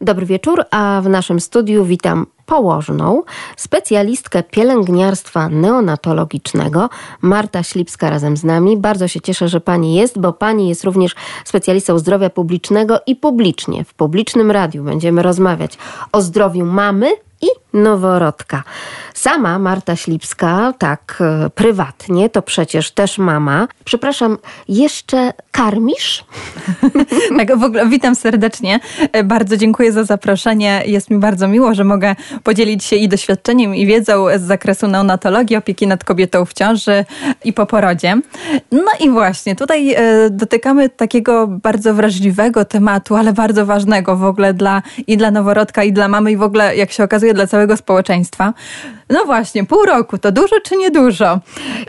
Dobry wieczór, a w naszym studiu witam położną, specjalistkę pielęgniarstwa neonatologicznego, Marta Ślipska razem z nami. Bardzo się cieszę, że Pani jest, bo Pani jest również specjalistą zdrowia publicznego i publicznie, w publicznym radiu będziemy rozmawiać o zdrowiu mamy i noworodka. Sama Marta Ślipska, tak e, prywatnie, to przecież też mama. Przepraszam, jeszcze karmisz? tak, w ogóle witam serdecznie. E, bardzo dziękuję za zaproszenie. Jest mi bardzo miło, że mogę podzielić się i doświadczeniem, i wiedzą z zakresu neonatologii, opieki nad kobietą w ciąży i po porodzie. No i właśnie, tutaj e, dotykamy takiego bardzo wrażliwego tematu, ale bardzo ważnego w ogóle dla, i dla noworodka, i dla mamy, i w ogóle, jak się okazuje, dla całego społeczeństwa. No właśnie, pół roku to dużo czy niedużo?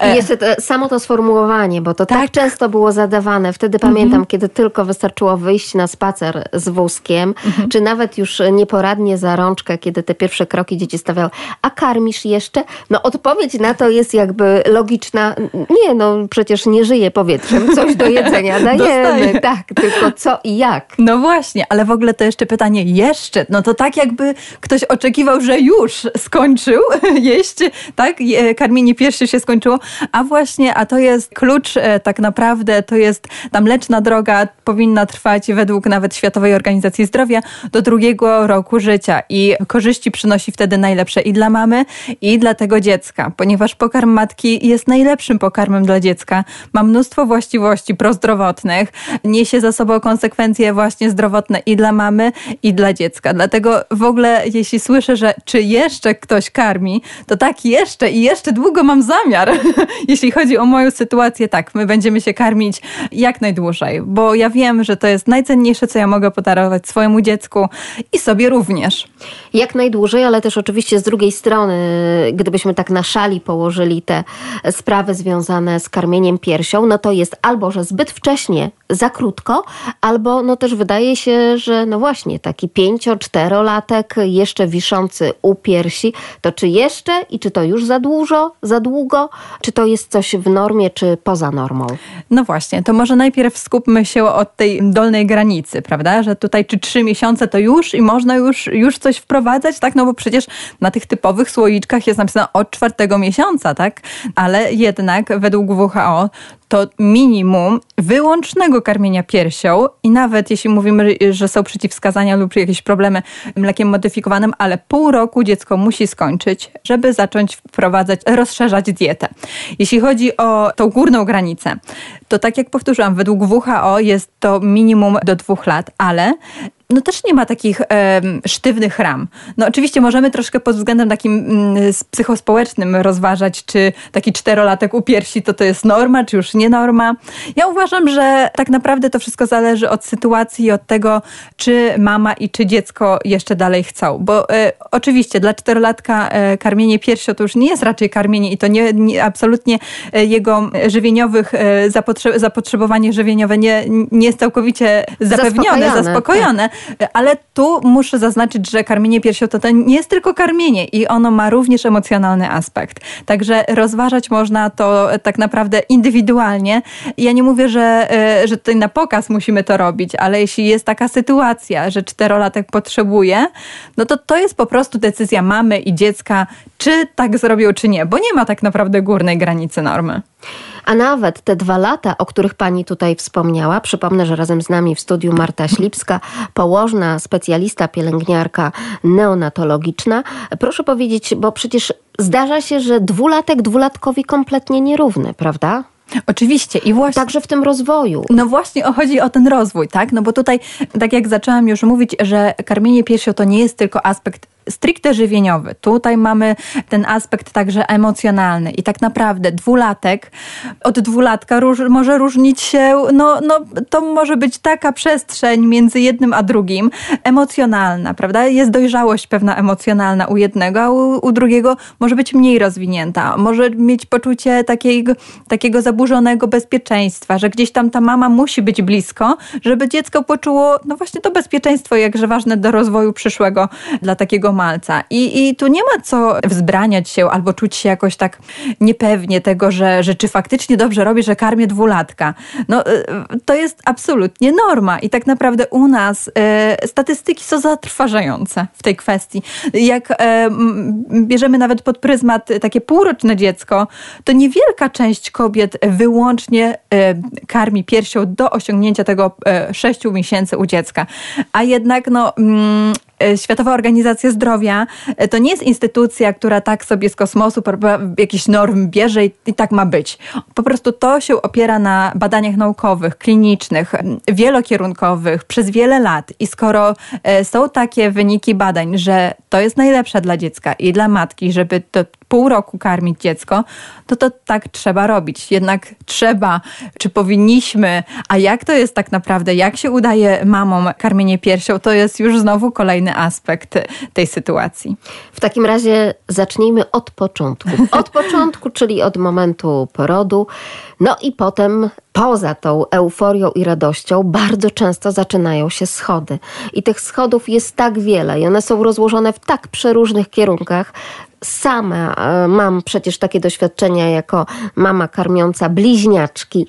I e, jeszcze to, samo to sformułowanie, bo to tak, tak często było zadawane. Wtedy mhm. pamiętam, kiedy tylko wystarczyło wyjść na spacer z wózkiem, mhm. czy nawet już nieporadnie za rączkę, kiedy te pierwsze kroki dzieci stawiały. A karmisz jeszcze? No odpowiedź na to jest jakby logiczna. Nie, no przecież nie żyje powietrzem. Coś do jedzenia dajemy. tak, tylko co i jak. No właśnie, ale w ogóle to jeszcze pytanie jeszcze. No to tak jakby ktoś oczekiwał, że już skończył jeść, tak? Karmienie piersi się skończyło, a właśnie, a to jest klucz e, tak naprawdę, to jest ta mleczna droga powinna trwać według nawet Światowej Organizacji Zdrowia do drugiego roku życia i korzyści przynosi wtedy najlepsze i dla mamy, i dla tego dziecka, ponieważ pokarm matki jest najlepszym pokarmem dla dziecka. Ma mnóstwo właściwości prozdrowotnych, niesie za sobą konsekwencje właśnie zdrowotne i dla mamy, i dla dziecka. Dlatego w ogóle, jeśli słyszę, że czy jeszcze ktoś karmi, to tak jeszcze i jeszcze długo mam zamiar, jeśli chodzi o moją sytuację, tak, my będziemy się karmić jak najdłużej, bo ja wiem, że to jest najcenniejsze, co ja mogę podarować swojemu dziecku i sobie również. Jak najdłużej, ale też oczywiście z drugiej strony, gdybyśmy tak na szali położyli te sprawy związane z karmieniem piersią, no to jest albo, że zbyt wcześnie, za krótko, albo no też wydaje się, że no właśnie taki pięcio, czterolatek jeszcze wiszący u piersi, to czy jest jeszcze i czy to już za dużo, za długo, czy to jest coś w normie, czy poza normą? No właśnie, to może najpierw skupmy się od tej dolnej granicy, prawda? Że tutaj czy trzy miesiące to już i można już, już coś wprowadzać, tak? No bo przecież na tych typowych słoiczkach jest napisane od czwartego miesiąca, tak? Ale jednak według WHO to minimum wyłącznego karmienia piersią i nawet jeśli mówimy, że są przeciwwskazania lub jakieś problemy mlekiem modyfikowanym, ale pół roku dziecko musi skończyć, żeby zacząć wprowadzać, rozszerzać dietę. Jeśli chodzi o tą górną granicę, to tak jak powtórzyłam, według WHO jest to minimum do dwóch lat, ale no też nie ma takich e, sztywnych ram. No oczywiście możemy troszkę pod względem takim mm, psychospołecznym rozważać, czy taki czterolatek u piersi to to jest norma, czy już nie norma. Ja uważam, że tak naprawdę to wszystko zależy od sytuacji i od tego, czy mama i czy dziecko jeszcze dalej chcą. Bo e, oczywiście dla czterolatka e, karmienie piersią to już nie jest raczej karmienie i to nie, nie absolutnie e, jego żywieniowych e, zapotrze zapotrzebowanie żywieniowe nie, nie jest całkowicie zapewnione, zaspokojone. zaspokojone. Tak ale tu muszę zaznaczyć, że karmienie to nie jest tylko karmienie i ono ma również emocjonalny aspekt. Także rozważać można to tak naprawdę indywidualnie. Ja nie mówię, że, e, że tutaj na pokaz musimy to robić, ale jeśli jest taka sytuacja, że czterolatek potrzebuje, no to to jest po prostu decyzja mamy i dziecka, czy tak zrobią, czy nie, bo nie ma tak naprawdę górnej granicy normy. A nawet te dwa lata, o których pani tutaj wspomniała, przypomnę, że razem z nami w studiu Marta Ślipska, położna specjalista, pielęgniarka neonatologiczna. Proszę powiedzieć, bo przecież zdarza się, że dwulatek dwulatkowi kompletnie nierówny, prawda? Oczywiście i właśnie. Także w tym rozwoju. No właśnie chodzi o ten rozwój, tak? No bo tutaj, tak jak zaczęłam już mówić, że karmienie piersią to nie jest tylko aspekt stricte żywieniowy. Tutaj mamy ten aspekt także emocjonalny i tak naprawdę dwulatek od dwulatka róż, może różnić się, no, no to może być taka przestrzeń między jednym a drugim, emocjonalna, prawda? Jest dojrzałość pewna emocjonalna u jednego, a u, u drugiego może być mniej rozwinięta. Może mieć poczucie takiego, takiego zaburzonego bezpieczeństwa, że gdzieś tam ta mama musi być blisko, żeby dziecko poczuło, no właśnie to bezpieczeństwo, jakże ważne do rozwoju przyszłego dla takiego malca. I, I tu nie ma co wzbraniać się albo czuć się jakoś tak niepewnie tego, że, że czy faktycznie dobrze robię, że karmię dwulatka. No y, to jest absolutnie norma i tak naprawdę u nas e, statystyki są zatrważające w tej kwestii. Jak e, bierzemy nawet pod pryzmat takie półroczne dziecko, to niewielka część kobiet wyłącznie e, karmi piersią do osiągnięcia tego e, 6 miesięcy u dziecka. A jednak no, mm, Światowa Organizacja Zdrowia e, to nie jest instytucja, która tak sobie z kosmosu jakiś norm bierze i, i, tak ma być. Po prostu to się opiera na badaniach naukowych, klinicznych, wielokierunkowych przez wiele lat. I skoro e, są takie wyniki badań, że to jest najlepsze dla dziecka i dla matki, żeby to pół roku karmić dziecko, to to tak trzeba robić. Jednak trzeba, czy powinniśmy, a jak to jest tak naprawdę, jak się udaje mamom karmienie piersią, to jest już znowu kolejny aspekt tej sytuacji. W takim razie zacznijmy od początku. Od początku, czyli od momentu porodu. No i potem poza tą euforią i radością bardzo często zaczynają się schody. I tych schodów jest tak wiele i one są rozłożone w tak przeróżnych kierunkach, sama e, mam przecież takie doświadczenia jako mama karmiąca bliźniaczki.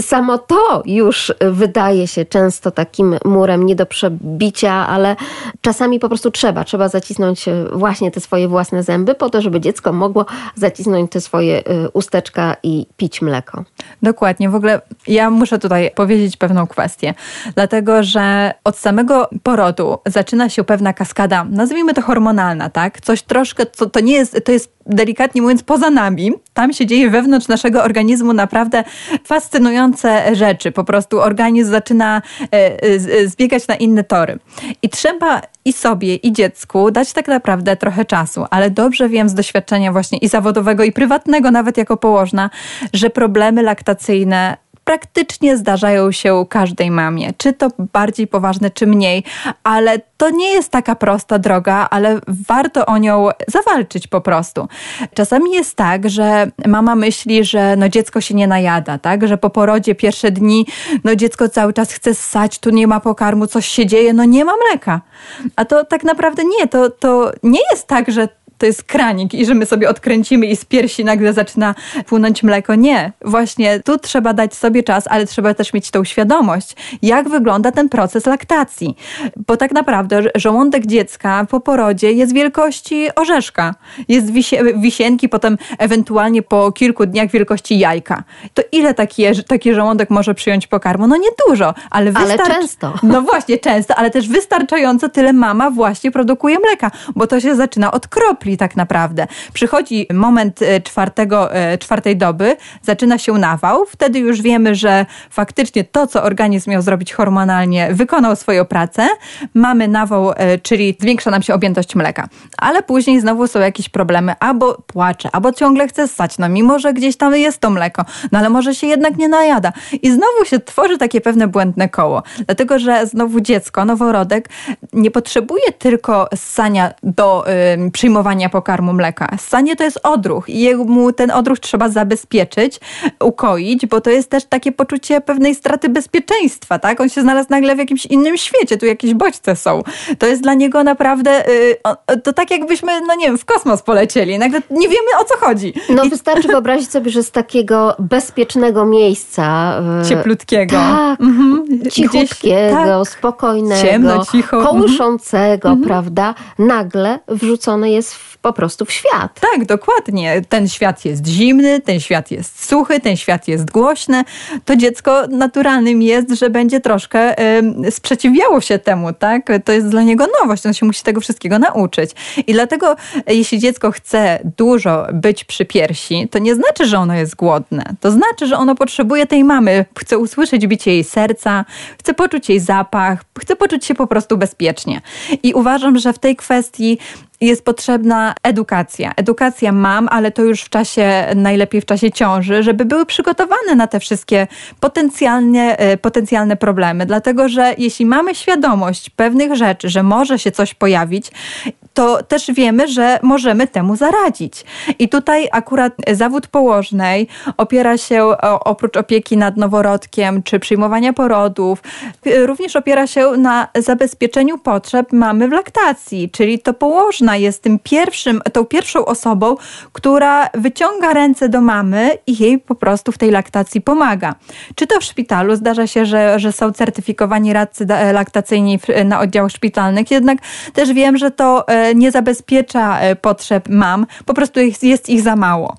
Samo to już wydaje się często takim murem nie do przebicia, ale czasami po prostu trzeba. Trzeba zacisnąć e, właśnie te swoje własne zęby po to, żeby dziecko mogło zacisnąć te swoje e, usteczka i pić mleko. Dokładnie. W ogóle ja muszę tutaj powiedzieć pewną kwestię, dlatego że od samego porodu zaczyna się pewna kaskada, nazwijmy to hormonalna, tak? Coś troszkę, co to nie jest, to jest delikatnie mówiąc poza nami. Tam się dzieje wewnątrz naszego organizmu naprawdę fascynujące rzeczy. Po prostu organizm zaczyna e, e, zbiegać na inne tory. I trzeba i sobie, i dziecku dać tak naprawdę trochę czasu, ale dobrze wiem z doświadczenia właśnie i zawodowego, i prywatnego, nawet jako położna, że problemy laktacyjne praktycznie zdarzają się każdej mamie. Czy to bardziej poważne, czy mniej, ale to nie jest taka prosta droga, ale warto o nią zawalczyć po prostu. Czasami jest tak, że mama myśli, że no dziecko się nie najada, tak? Że po porodzie pierwsze dni no dziecko cały czas chce ssać, tu nie ma pokarmu, coś się dzieje, no nie ma mleka. A to tak naprawdę nie, to, to nie jest tak, że to jest kranik i że my sobie odkręcimy i z piersi nagle zaczyna płynąć mleko. Nie. Właśnie tu trzeba dać sobie czas, ale trzeba też mieć tą świadomość, jak wygląda ten proces laktacji. Bo tak naprawdę żołądek dziecka po porodzie jest wielkości orzeszka. Jest wisienki, potem ewentualnie po kilku dniach wielkości jajka. To ile taki, taki żołądek może przyjąć pokarmu? No nie dużo, ale wystarczy. Ale często. No właśnie, często, ale też wystarczająco tyle mama właśnie produkuje mleka, bo to się zaczyna od kropli tak naprawdę. Przychodzi moment e, czwartego, e, czwartej doby, zaczyna się nawał, wtedy już wiemy, że faktycznie to, co organizm miał zrobić hormonalnie, wykonał swoją pracę. Mamy nawał, e, czyli zwiększa nam się objętość mleka. Ale później znowu są jakieś problemy, albo płacze, albo ciągle chce ssać, no mimo, że gdzieś tam jest to mleko, no ale może się jednak nie najada. I znowu się tworzy takie pewne błędne koło. Dlatego, że znowu dziecko, noworodek nie potrzebuje tylko ssania do y, przyjmowania pokarmu mleka. Ssanie to jest odruch i mu ten odruch trzeba zabezpieczyć, ukoić, bo to jest też takie poczucie pewnej straty bezpieczeństwa, tak? On się znalazł nagle w jakimś innym świecie, tu jakieś bodźce są. To jest dla niego naprawdę, yy, to tak jakbyśmy, no nie wiem, w kosmos polecieli. Nagle nie wiemy o co chodzi. No I... wystarczy wyobrazić sobie, że z takiego bezpiecznego miejsca. Yy, Cieplutkiego. Tak, mhm. cichutkiego, tak. spokojnego, Ciemno, cicho. Mhm. kołyszącego, mhm. prawda? Nagle wrzucone jest w po prostu w świat. Tak, dokładnie. Ten świat jest zimny, ten świat jest suchy, ten świat jest głośny. To dziecko naturalnym jest, że będzie troszkę y, sprzeciwiało się temu, tak? To jest dla niego nowość, on się musi tego wszystkiego nauczyć. I dlatego, jeśli dziecko chce dużo być przy piersi, to nie znaczy, że ono jest głodne. To znaczy, że ono potrzebuje tej mamy, chce usłyszeć bicie jej serca, chce poczuć jej zapach, chce poczuć się po prostu bezpiecznie. I uważam, że w tej kwestii jest potrzebna edukacja. Edukacja mam, ale to już w czasie, najlepiej w czasie ciąży, żeby były przygotowane na te wszystkie potencjalnie, e, potencjalne problemy. Dlatego, że jeśli mamy świadomość pewnych rzeczy, że może się coś pojawić, to też wiemy, że możemy temu zaradzić. I tutaj akurat zawód położnej opiera się oprócz opieki nad noworodkiem czy przyjmowania porodów, również opiera się na zabezpieczeniu potrzeb mamy w laktacji, czyli to położna jest tym pierwszym, tą pierwszą osobą, która wyciąga ręce do mamy i jej po prostu w tej laktacji pomaga. Czy to w szpitalu, zdarza się, że, że są certyfikowani radcy laktacyjni na oddziałach szpitalnych, jednak też wiem, że to e, nie zabezpiecza e, potrzeb mam, po prostu jest ich za mało.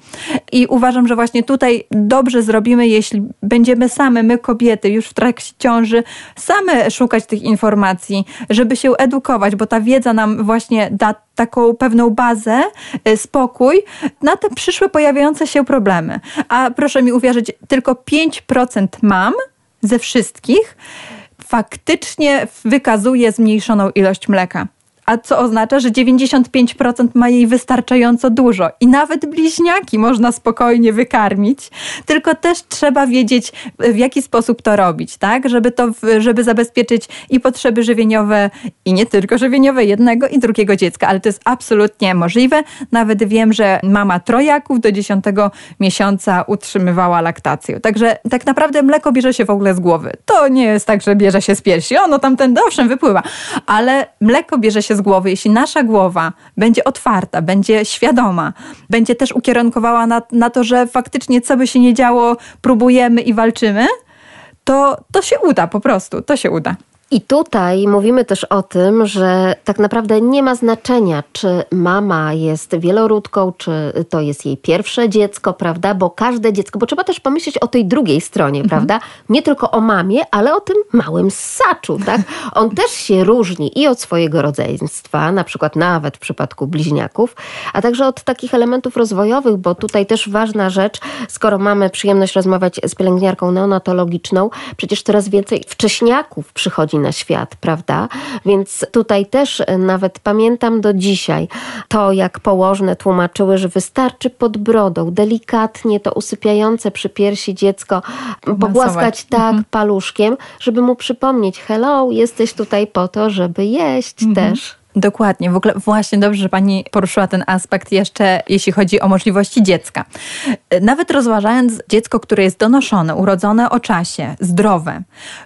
I uważam, że właśnie tutaj dobrze zrobimy, jeśli będziemy same, my kobiety, już w trakcie ciąży, same szukać tych informacji, żeby się edukować, bo ta wiedza nam właśnie da taką pewną bazę, e, spokój na te przyszłe pojawiające się problemy. A proszę mi uwierzyć, tylko 5% mam ze wszystkich faktycznie wykazuje zmniejszoną ilość mleka a co oznacza, że 95% ma jej wystarczająco dużo. I nawet bliźniaki można spokojnie wykarmić, tylko też trzeba wiedzieć, w jaki sposób to robić, tak? Żeby, to, żeby zabezpieczyć i potrzeby żywieniowe, i nie tylko żywieniowe jednego i drugiego dziecka, ale to jest absolutnie możliwe. Nawet wiem, że mama trojaków do 10 miesiąca utrzymywała laktację. Także tak naprawdę mleko bierze się w ogóle z głowy. To nie jest tak, że bierze się z piersi. Ono tam ten owszem wypływa, ale mleko bierze się z głowy, jeśli nasza głowa będzie otwarta, będzie świadoma, będzie też ukierunkowała na, na to, że faktycznie co by się nie działo, próbujemy i walczymy, to, to się uda po prostu, to się uda. I tutaj mówimy też o tym, że tak naprawdę nie ma znaczenia, czy mama jest wieloródką, czy to jest jej pierwsze dziecko, prawda? Bo każde dziecko, bo trzeba też pomyśleć o tej drugiej stronie, mhm. prawda? Nie tylko o mamie, ale o tym małym ssaczu, tak? On też się różni i od swojego rodzeństwa, na przykład nawet w przypadku bliźniaków, a także od takich elementów rozwojowych, bo tutaj też ważna rzecz, skoro mamy przyjemność rozmawiać z pielęgniarką neonatologiczną, przecież coraz więcej wcześniaków przychodzi na świat, prawda? Więc tutaj też e, nawet pamiętam do dzisiaj to, jak położne tłumaczyły, że wystarczy pod brodą delikatnie to usypiające przy piersi dziecko pogłaskać tak mhm. paluszkiem, żeby mu przypomnieć, hello, jesteś tutaj po to, żeby jeść mhm. też. Dokładnie, w ogóle właśnie dobrze, że Pani poruszyła ten aspekt jeszcze, jeśli chodzi o możliwości dziecka. Nawet rozważając dziecko, które jest donoszone, urodzone o czasie, zdrowe,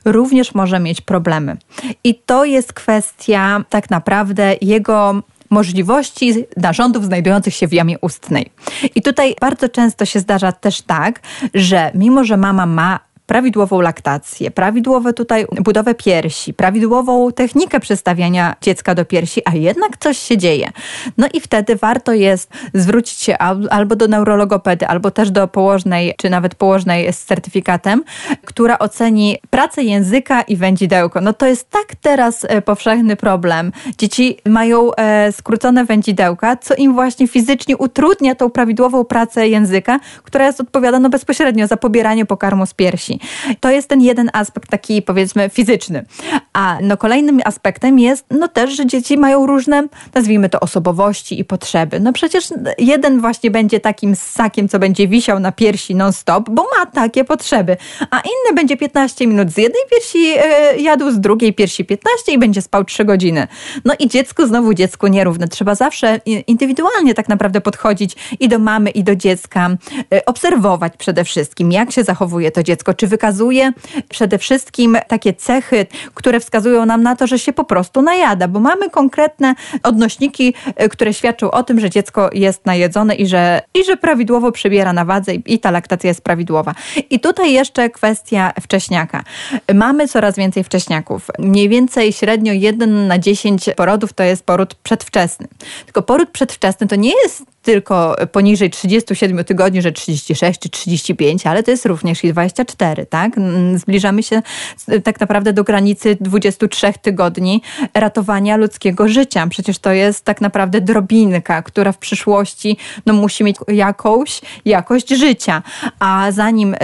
również może mieć problemy. I to jest kwestia tak naprawdę jego możliwości narządów znajdujących się w jamie ustnej. I tutaj bardzo często się zdarza też tak, że mimo, że mama ma prawidłową laktację, prawidłową tutaj budowę piersi, prawidłową technikę przestawiania dziecka do piersi, a jednak coś się dzieje. No i wtedy warto jest zwrócić się albo do neurologopedy, albo też do położnej, czy nawet położnej z certyfikatem, która oceni pracę języka i wędzidełko. No to jest tak teraz e, powszechny problem. Dzieci mają e, skrócone wędzidełka, co im właśnie fizycznie utrudnia tą prawidłową pracę języka, która jest odpowiadana bezpośrednio za pobieranie pokarmu z piersi. To jest ten jeden aspekt taki powiedzmy fizyczny. A no kolejnym aspektem jest no też, że dzieci mają różne, nazwijmy to osobowości i potrzeby. No przecież jeden właśnie będzie takim ssakiem, co będzie wisiał na piersi non-stop, bo ma takie potrzeby, a inny będzie 15 minut z jednej piersi yy, jadł, z drugiej piersi 15 i będzie spał 3 godziny. No i dziecku znowu dziecku nierówne. Trzeba zawsze indywidualnie tak naprawdę podchodzić i do mamy, i do dziecka, yy, obserwować przede wszystkim, jak się zachowuje to dziecko, czy wykazuje przede wszystkim takie cechy, które wskazują nam na to, że się po prostu najada, bo mamy konkretne odnośniki, e, które świadczą o tym, że dziecko jest najedzone i że, i że prawidłowo przybiera na wadze i ta laktacja jest prawidłowa. I tutaj jeszcze kwestia wcześniaka. Mamy coraz więcej wcześniaków. Mniej więcej średnio 1 na 10 porodów to jest poród przedwczesny. Tylko poród przedwczesny to nie jest tylko poniżej 37 tygodni, że 36 czy 35, ale to jest również i 24, tak? Zbliżamy się tak naprawdę do granicy 23 tygodni ratowania ludzkiego życia. Przecież to jest tak naprawdę drobinka, która w przyszłości no, musi mieć jakąś jakość życia. A zanim y,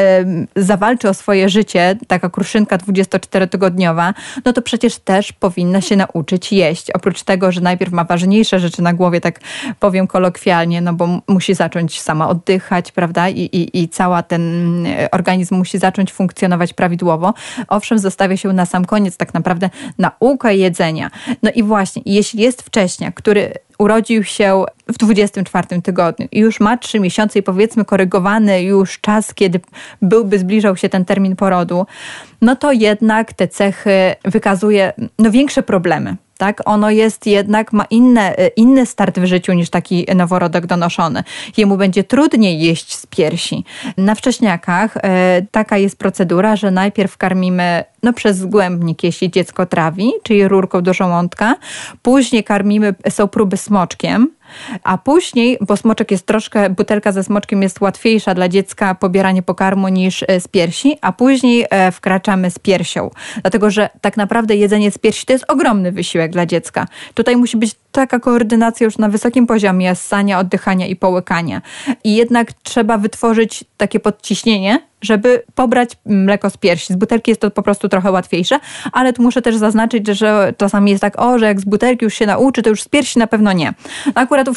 zawalczy o swoje życie, taka kruszynka 24-tygodniowa, no to przecież też powinna się nauczyć jeść. Oprócz tego, że najpierw ma ważniejsze rzeczy na głowie, tak powiem kolokwialnie, no bo musi zacząć sama oddychać, prawda? I, i, i cała ten e, organizm musi zacząć funkcjonować prawidłowo. Owszem, zostawia się na sam koniec tak naprawdę naukę jedzenia. No i właśnie, jeśli jest wcześniak, który urodził się w 24 tygodniu i już ma 3 miesiące i powiedzmy korygowany już czas, kiedy byłby zbliżał się ten termin porodu, no to jednak te cechy wykazuje no, większe problemy tak? Ono jest jednak, ma inne, inny start w życiu niż taki noworodek donoszony. Jemu będzie trudniej jeść z piersi. Na wcześniakach e, taka jest procedura, że najpierw karmimy no, przez zgłębnik, jeśli dziecko trawi, czyli rurką do żołądka. Później karmimy, są próby smoczkiem, a później, bo smoczek jest troszkę, butelka ze smoczkiem jest łatwiejsza dla dziecka pobieranie pokarmu niż e, z piersi, a później e, wkraczamy z piersią. Dlatego, że tak naprawdę jedzenie z piersi to jest ogromny wysiłek dla dziecka. Tutaj musi być taka koordynacja już na wysokim poziomie ssania, oddychania i połykania. I jednak trzeba wytworzyć takie podciśnienie, żeby pobrać mleko z piersi. Z butelki jest to po prostu trochę łatwiejsze, ale tu muszę też zaznaczyć, że czasami jest tak, o, że jak z butelki już się nauczy, to już z piersi na pewno nie. Akurat u,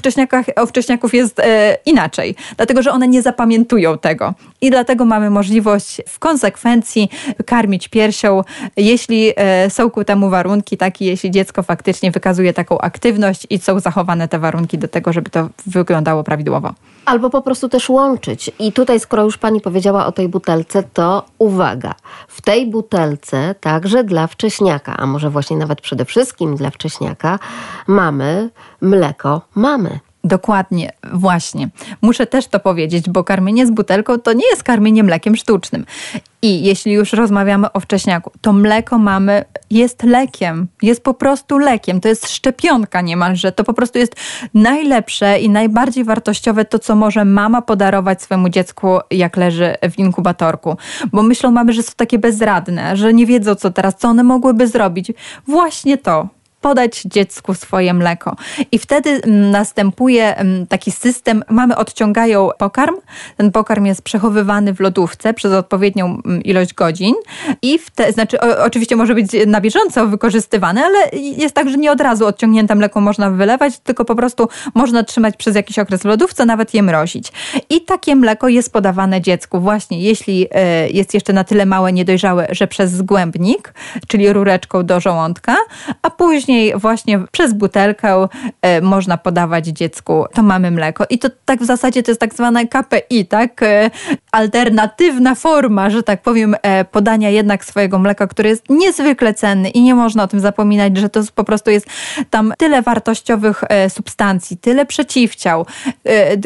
u wcześniaków jest e, inaczej, dlatego że one nie zapamiętują tego. I dlatego mamy możliwość w konsekwencji karmić piersią, jeśli e, są ku temu warunki, takie jeśli dziecko faktycznie wykazuje taką aktywność i są zachowane te warunki do tego, żeby to wyglądało prawidłowo. Albo po prostu też łączyć. I tutaj, skoro już pani powiedziała o tej butelce, to uwaga. W tej butelce także dla wcześniaka, a może właśnie nawet przede wszystkim dla wcześniaka, mamy mleko mamy. Dokładnie, właśnie. Muszę też to powiedzieć, bo karmienie z butelką to nie jest karmienie mlekiem sztucznym. I jeśli już rozmawiamy o wcześniaku, to mleko mamy jest lekiem, jest po prostu lekiem, to jest szczepionka niemalże, to po prostu jest najlepsze i najbardziej wartościowe to, co może mama podarować swojemu dziecku, jak leży w inkubatorku. Bo myślą mamy, że są takie bezradne, że nie wiedzą co teraz, co one mogłyby zrobić. Właśnie to, podać dziecku swoje mleko. I wtedy mm, następuje mm, taki system, mamy odciągają pokarm, ten pokarm jest przechowywany w lodówce przez odpowiednią mm, ilość godzin i te, znaczy o, oczywiście może być na bieżąco wykorzystywany, ale jest tak, że nie od razu odciągnięte mleko można wylewać, tylko po prostu można trzymać przez jakiś okres w lodówce, nawet je mrozić. I takie mleko jest podawane dziecku właśnie, jeśli e, jest jeszcze na tyle małe, niedojrzałe, że przez zgłębnik, czyli rureczką do żołądka, a później później właśnie przez butelkę e, można podawać dziecku to mamy mleko. I to tak w zasadzie to jest tak zwane KPI, tak? E, alternatywna forma, że tak powiem, e, podania jednak swojego mleka, który jest niezwykle cenny i nie można o tym zapominać, że to po prostu jest tam tyle wartościowych substancji, tyle przeciwciał.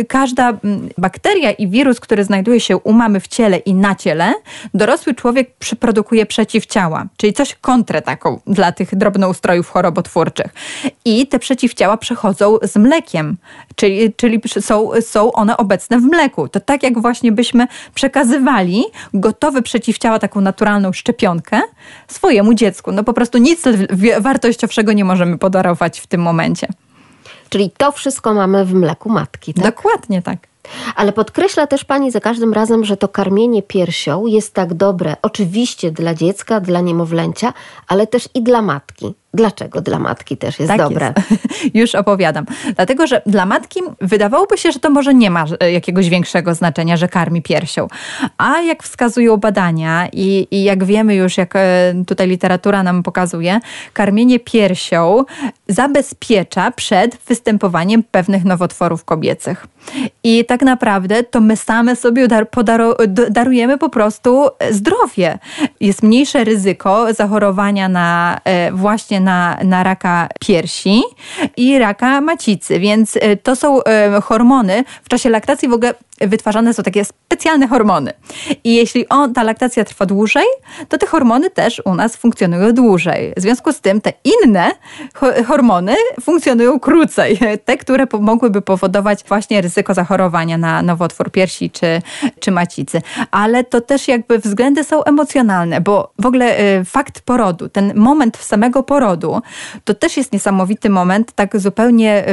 Każda bakteria i wirus, który znajduje się u mamy w ciele i na ciele, dorosły człowiek produkuje przeciwciała, czyli coś kontrę taką dla tych drobnoustrojów chorobowych chorobotwórczych. I te przeciwciała przechodzą z mlekiem, czyli, czyli są, są one obecne w mleku. To tak jak właśnie byśmy przekazywali gotowe przeciwciała, taką naturalną szczepionkę swojemu dziecku. No po prostu nic wartościowszego nie możemy podarować w tym momencie. Czyli to wszystko mamy w mleku matki, tak? Dokładnie tak. Ale podkreśla też pani za każdym razem, że to karmienie piersią jest tak dobre, oczywiście dla dziecka, dla niemowlęcia, ale też i dla matki. Dlaczego dla matki też jest tak dobre? Jest. Już opowiadam. Dlatego, że dla matki wydawałoby się, że to może nie ma jakiegoś większego znaczenia, że karmi piersią. A jak wskazują badania i, i jak wiemy już, jak e, tutaj literatura nam pokazuje, karmienie piersią zabezpiecza przed występowaniem pewnych nowotworów kobiecych. I tak naprawdę to my same sobie darujemy po prostu zdrowie. Jest mniejsze ryzyko zachorowania na e, właśnie na, na raka piersi i raka macicy, więc e, to są e, hormony w czasie laktacji w ogóle wytwarzane są takie specjalne hormony. I jeśli on, ta laktacja trwa dłużej, to te hormony też u nas funkcjonują dłużej. W związku z tym te inne hormony funkcjonują krócej. Te, które mogłyby powodować właśnie ryzyko zachorowania na nowotwór piersi czy, czy macicy. Ale to też jakby względy są emocjonalne, bo w ogóle y, fakt porodu, ten moment samego porodu, to też jest niesamowity moment, tak zupełnie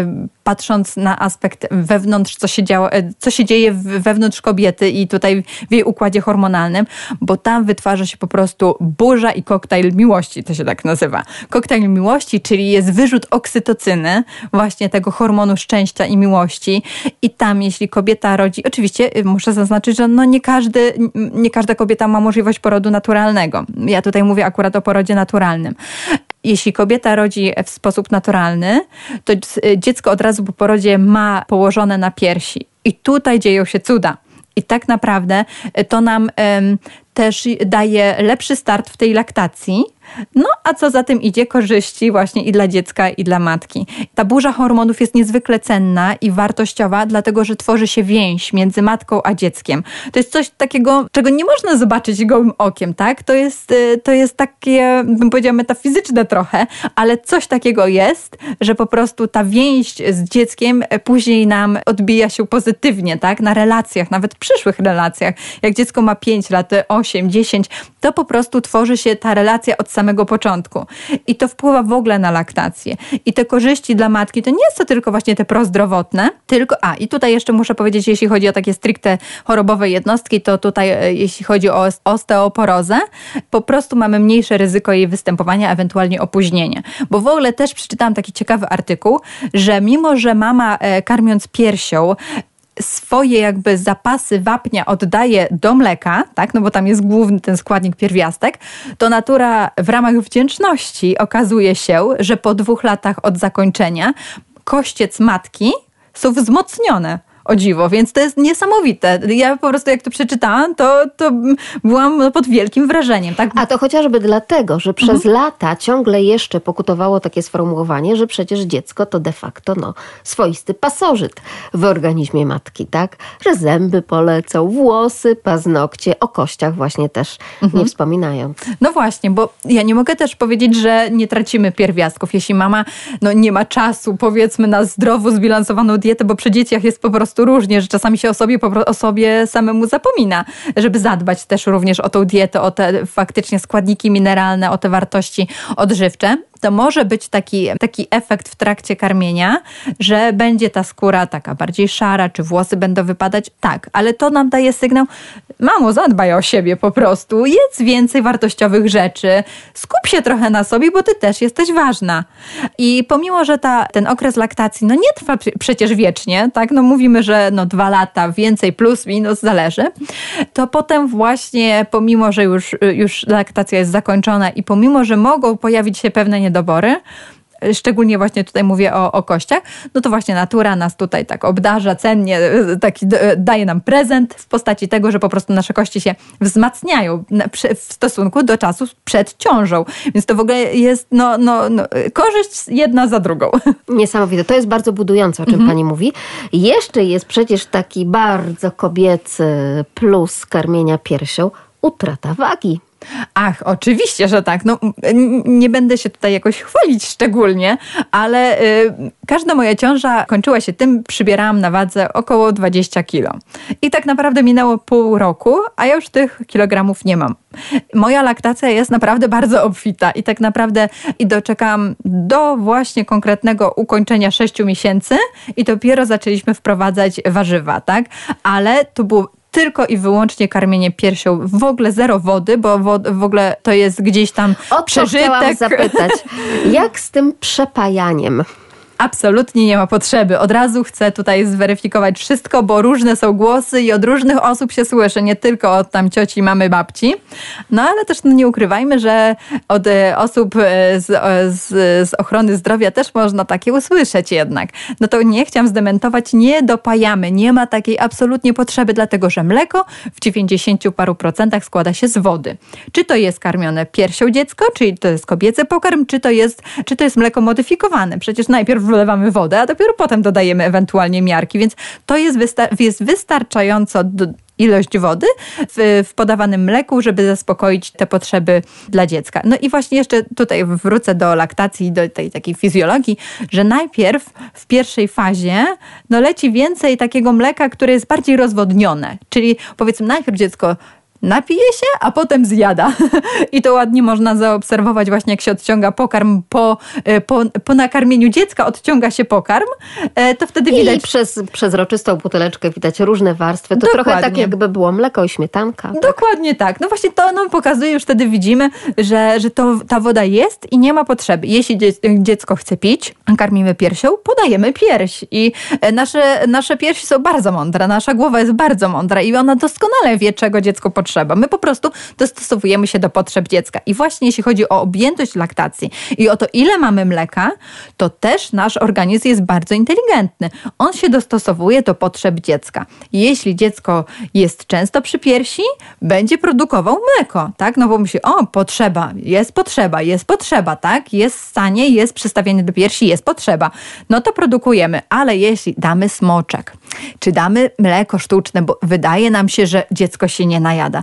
patrząc na aspekt wewnątrz, co się, działo, y, co się dzieje wewnątrz kobiety i tutaj w jej układzie hormonalnym, bo tam wytwarza się po prostu burza i koktajl miłości, to się tak nazywa. Koktajl miłości, czyli jest wyrzut oksytocyny, właśnie tego hormonu szczęścia i miłości i tam jeśli kobieta rodzi, oczywiście y, muszę zaznaczyć, że no nie, każdy, nie każda kobieta ma możliwość porodu naturalnego. Ja tutaj mówię akurat o porodzie naturalnym jeśli kobieta rodzi w sposób naturalny, to dziecko od razu po porodzie ma położone na piersi. I tutaj dzieją się cuda. I tak naprawdę to nam um, też daje lepszy start w tej laktacji, No a co za tym idzie, korzyści właśnie i dla dziecka, i dla matki. Ta burza hormonów jest niezwykle cenna i wartościowa, dlatego że tworzy się więź między matką a dzieckiem. To jest coś takiego, czego nie można zobaczyć gołym okiem, tak? To jest, y, to jest takie, bym powiedziała, metafizyczne trochę, ale coś takiego jest, że po prostu ta więź z dzieckiem później nam odbija się pozytywnie, tak? Na relacjach, nawet przyszłych relacjach. Jak dziecko ma 5 lat, 8, 10, to po prostu tworzy się ta relacja od samego początku. I to wpływa w ogóle na laktację. I te korzyści dla matki to nie jest to tylko właśnie te prozdrowotne, tylko, a i tutaj jeszcze muszę powiedzieć, jeśli chodzi o takie stricte chorobowe jednostki, to tutaj e, jeśli chodzi o osteoporozę, po prostu mamy mniejsze ryzyko jej występowania, ewentualnie opóźnienia. Bo w ogóle też przeczytałam taki ciekawy artykuł, że mimo, że mama e, karmiąc piersią swoje jakby zapasy wapnia oddaje do mleka, tak, no bo tam jest główny ten składnik pierwiastek, to natura w ramach wdzięczności okazuje się, że po dwóch latach od zakończenia kościec matki są wzmocnione o dziwo, więc to jest niesamowite. Ja po prostu jak to przeczytałam, to, to byłam pod wielkim wrażeniem. Tak? A to chociażby dlatego, że przez mhm. lata ciągle jeszcze pokutowało takie sformułowanie, że przecież dziecko to de facto no, swoisty pasożyt w organizmie matki, tak? Że zęby polecą, włosy, paznokcie, o kościach właśnie też mhm. nie wspominają. No właśnie, bo ja nie mogę też powiedzieć, że nie tracimy pierwiastków, jeśli mama no, nie ma czasu, powiedzmy, na zdrowo zbilansowaną dietę, bo przy dzieciach jest po prostu prostu różnie, że czasami się o sobie, o sobie samemu zapomina, żeby zadbać też również o tą dietę, o te faktycznie składniki mineralne, o te wartości odżywcze to może być taki, taki efekt w trakcie karmienia, że będzie ta skóra taka bardziej szara, czy włosy będą wypadać. Tak, ale to nam daje sygnał, mamo, zadbaj o siebie po prostu, jedz więcej wartościowych rzeczy, skup się trochę na sobie, bo ty też jesteś ważna. I pomimo, że ta, ten okres laktacji no nie trwa przecież wiecznie, tak, no mówimy, że no dwa lata, więcej plus, minus, zależy, to potem właśnie pomimo, że już, już laktacja jest zakończona i pomimo, że mogą pojawić się pewne niedobory, niedobory, szczególnie właśnie tutaj mówię o, o kościach, no to właśnie natura nas tutaj tak obdarza cennie, taki daje nam prezent w postaci tego, że po prostu nasze kości się wzmacniają w stosunku do czasu przed ciążą. Więc to w ogóle jest no, no, no korzyść jedna za drugą. Niesamowite. To jest bardzo budujące, o czym mhm. pani mówi. Jeszcze jest przecież taki bardzo kobiecy plus karmienia piersią, utrata wagi. Ach, oczywiście, że tak. No, nie będę się tutaj jakoś chwalić szczególnie, ale y, każda moja ciąża kończyła się tym, przybierałam na wadze około 20 kilo. I tak naprawdę minęło pół roku, a ja już tych kilogramów nie mam. Moja laktacja jest naprawdę bardzo obfita i tak naprawdę i doczekałam do właśnie konkretnego ukończenia 6 miesięcy i dopiero zaczęliśmy wprowadzać warzywa, tak? Ale to było tylko i wyłącznie karmienie piersią, w ogóle zero wody, bo w ogóle to jest gdzieś tam o przeżytek. chciałam zapytać. Jak z tym przepajaniem? Absolutnie nie ma potrzeby. Od razu chcę tutaj zweryfikować wszystko, bo różne są głosy i od różnych osób się słyszy, nie tylko od tam cioci, mamy, babci. No ale też no, nie ukrywajmy, że od e, osób e, z, z, z ochrony zdrowia też można takie usłyszeć jednak. No to nie chciałam zdementować, nie dopajamy, nie ma takiej absolutnie potrzeby, dlatego że mleko w 90 paru procentach składa się z wody. Czy to jest karmione piersią dziecko, czyli to jest kobiecy pokarm, czy to jest, czy to jest mleko modyfikowane. Przecież najpierw wlewamy wodę, a dopiero potem dodajemy ewentualnie miarki, więc to jest, wystar jest wystarczająco do, ilość wody w, w, podawanym mleku, żeby zaspokoić te potrzeby dla dziecka. No i właśnie jeszcze tutaj wrócę do laktacji, do tej takiej fizjologii, że najpierw w pierwszej fazie no leci więcej takiego mleka, które jest bardziej rozwodnione, czyli powiedzmy najpierw dziecko napije się, a potem zjada. I to ładnie można zaobserwować właśnie jak się odciąga pokarm po, e, po, po nakarmieniu dziecka, odciąga się pokarm, e, to wtedy widać... I przez przezroczystą buteleczkę widać różne warstwy. To Dokładnie. trochę tak jakby było mleko i śmietanka. Tak? Dokładnie tak. No właśnie to nam pokazuje, już wtedy widzimy, że, że to, ta woda jest i nie ma potrzeby. Jeśli dziecko chce pić, karmimy piersią, podajemy pierś. I e, nasze, nasze piersi są bardzo mądre, nasza głowa jest bardzo mądra i ona doskonale wie, czego dziecko potrzebuje potrzeba. My po prostu dostosowujemy się do potrzeb dziecka. I właśnie jeśli chodzi o objętość laktacji i o to, ile mamy mleka, to też nasz organizm jest bardzo inteligentny. On się dostosowuje do potrzeb dziecka. Jeśli dziecko jest często przy piersi, będzie produkował mleko, tak? No bo myśli, o, potrzeba, jest potrzeba, jest potrzeba, tak? Jest stanie, jest przystawienie do piersi, jest potrzeba. No to produkujemy, ale jeśli damy smoczek, czy damy mleko sztuczne, bo wydaje nam się, że dziecko się nie najada,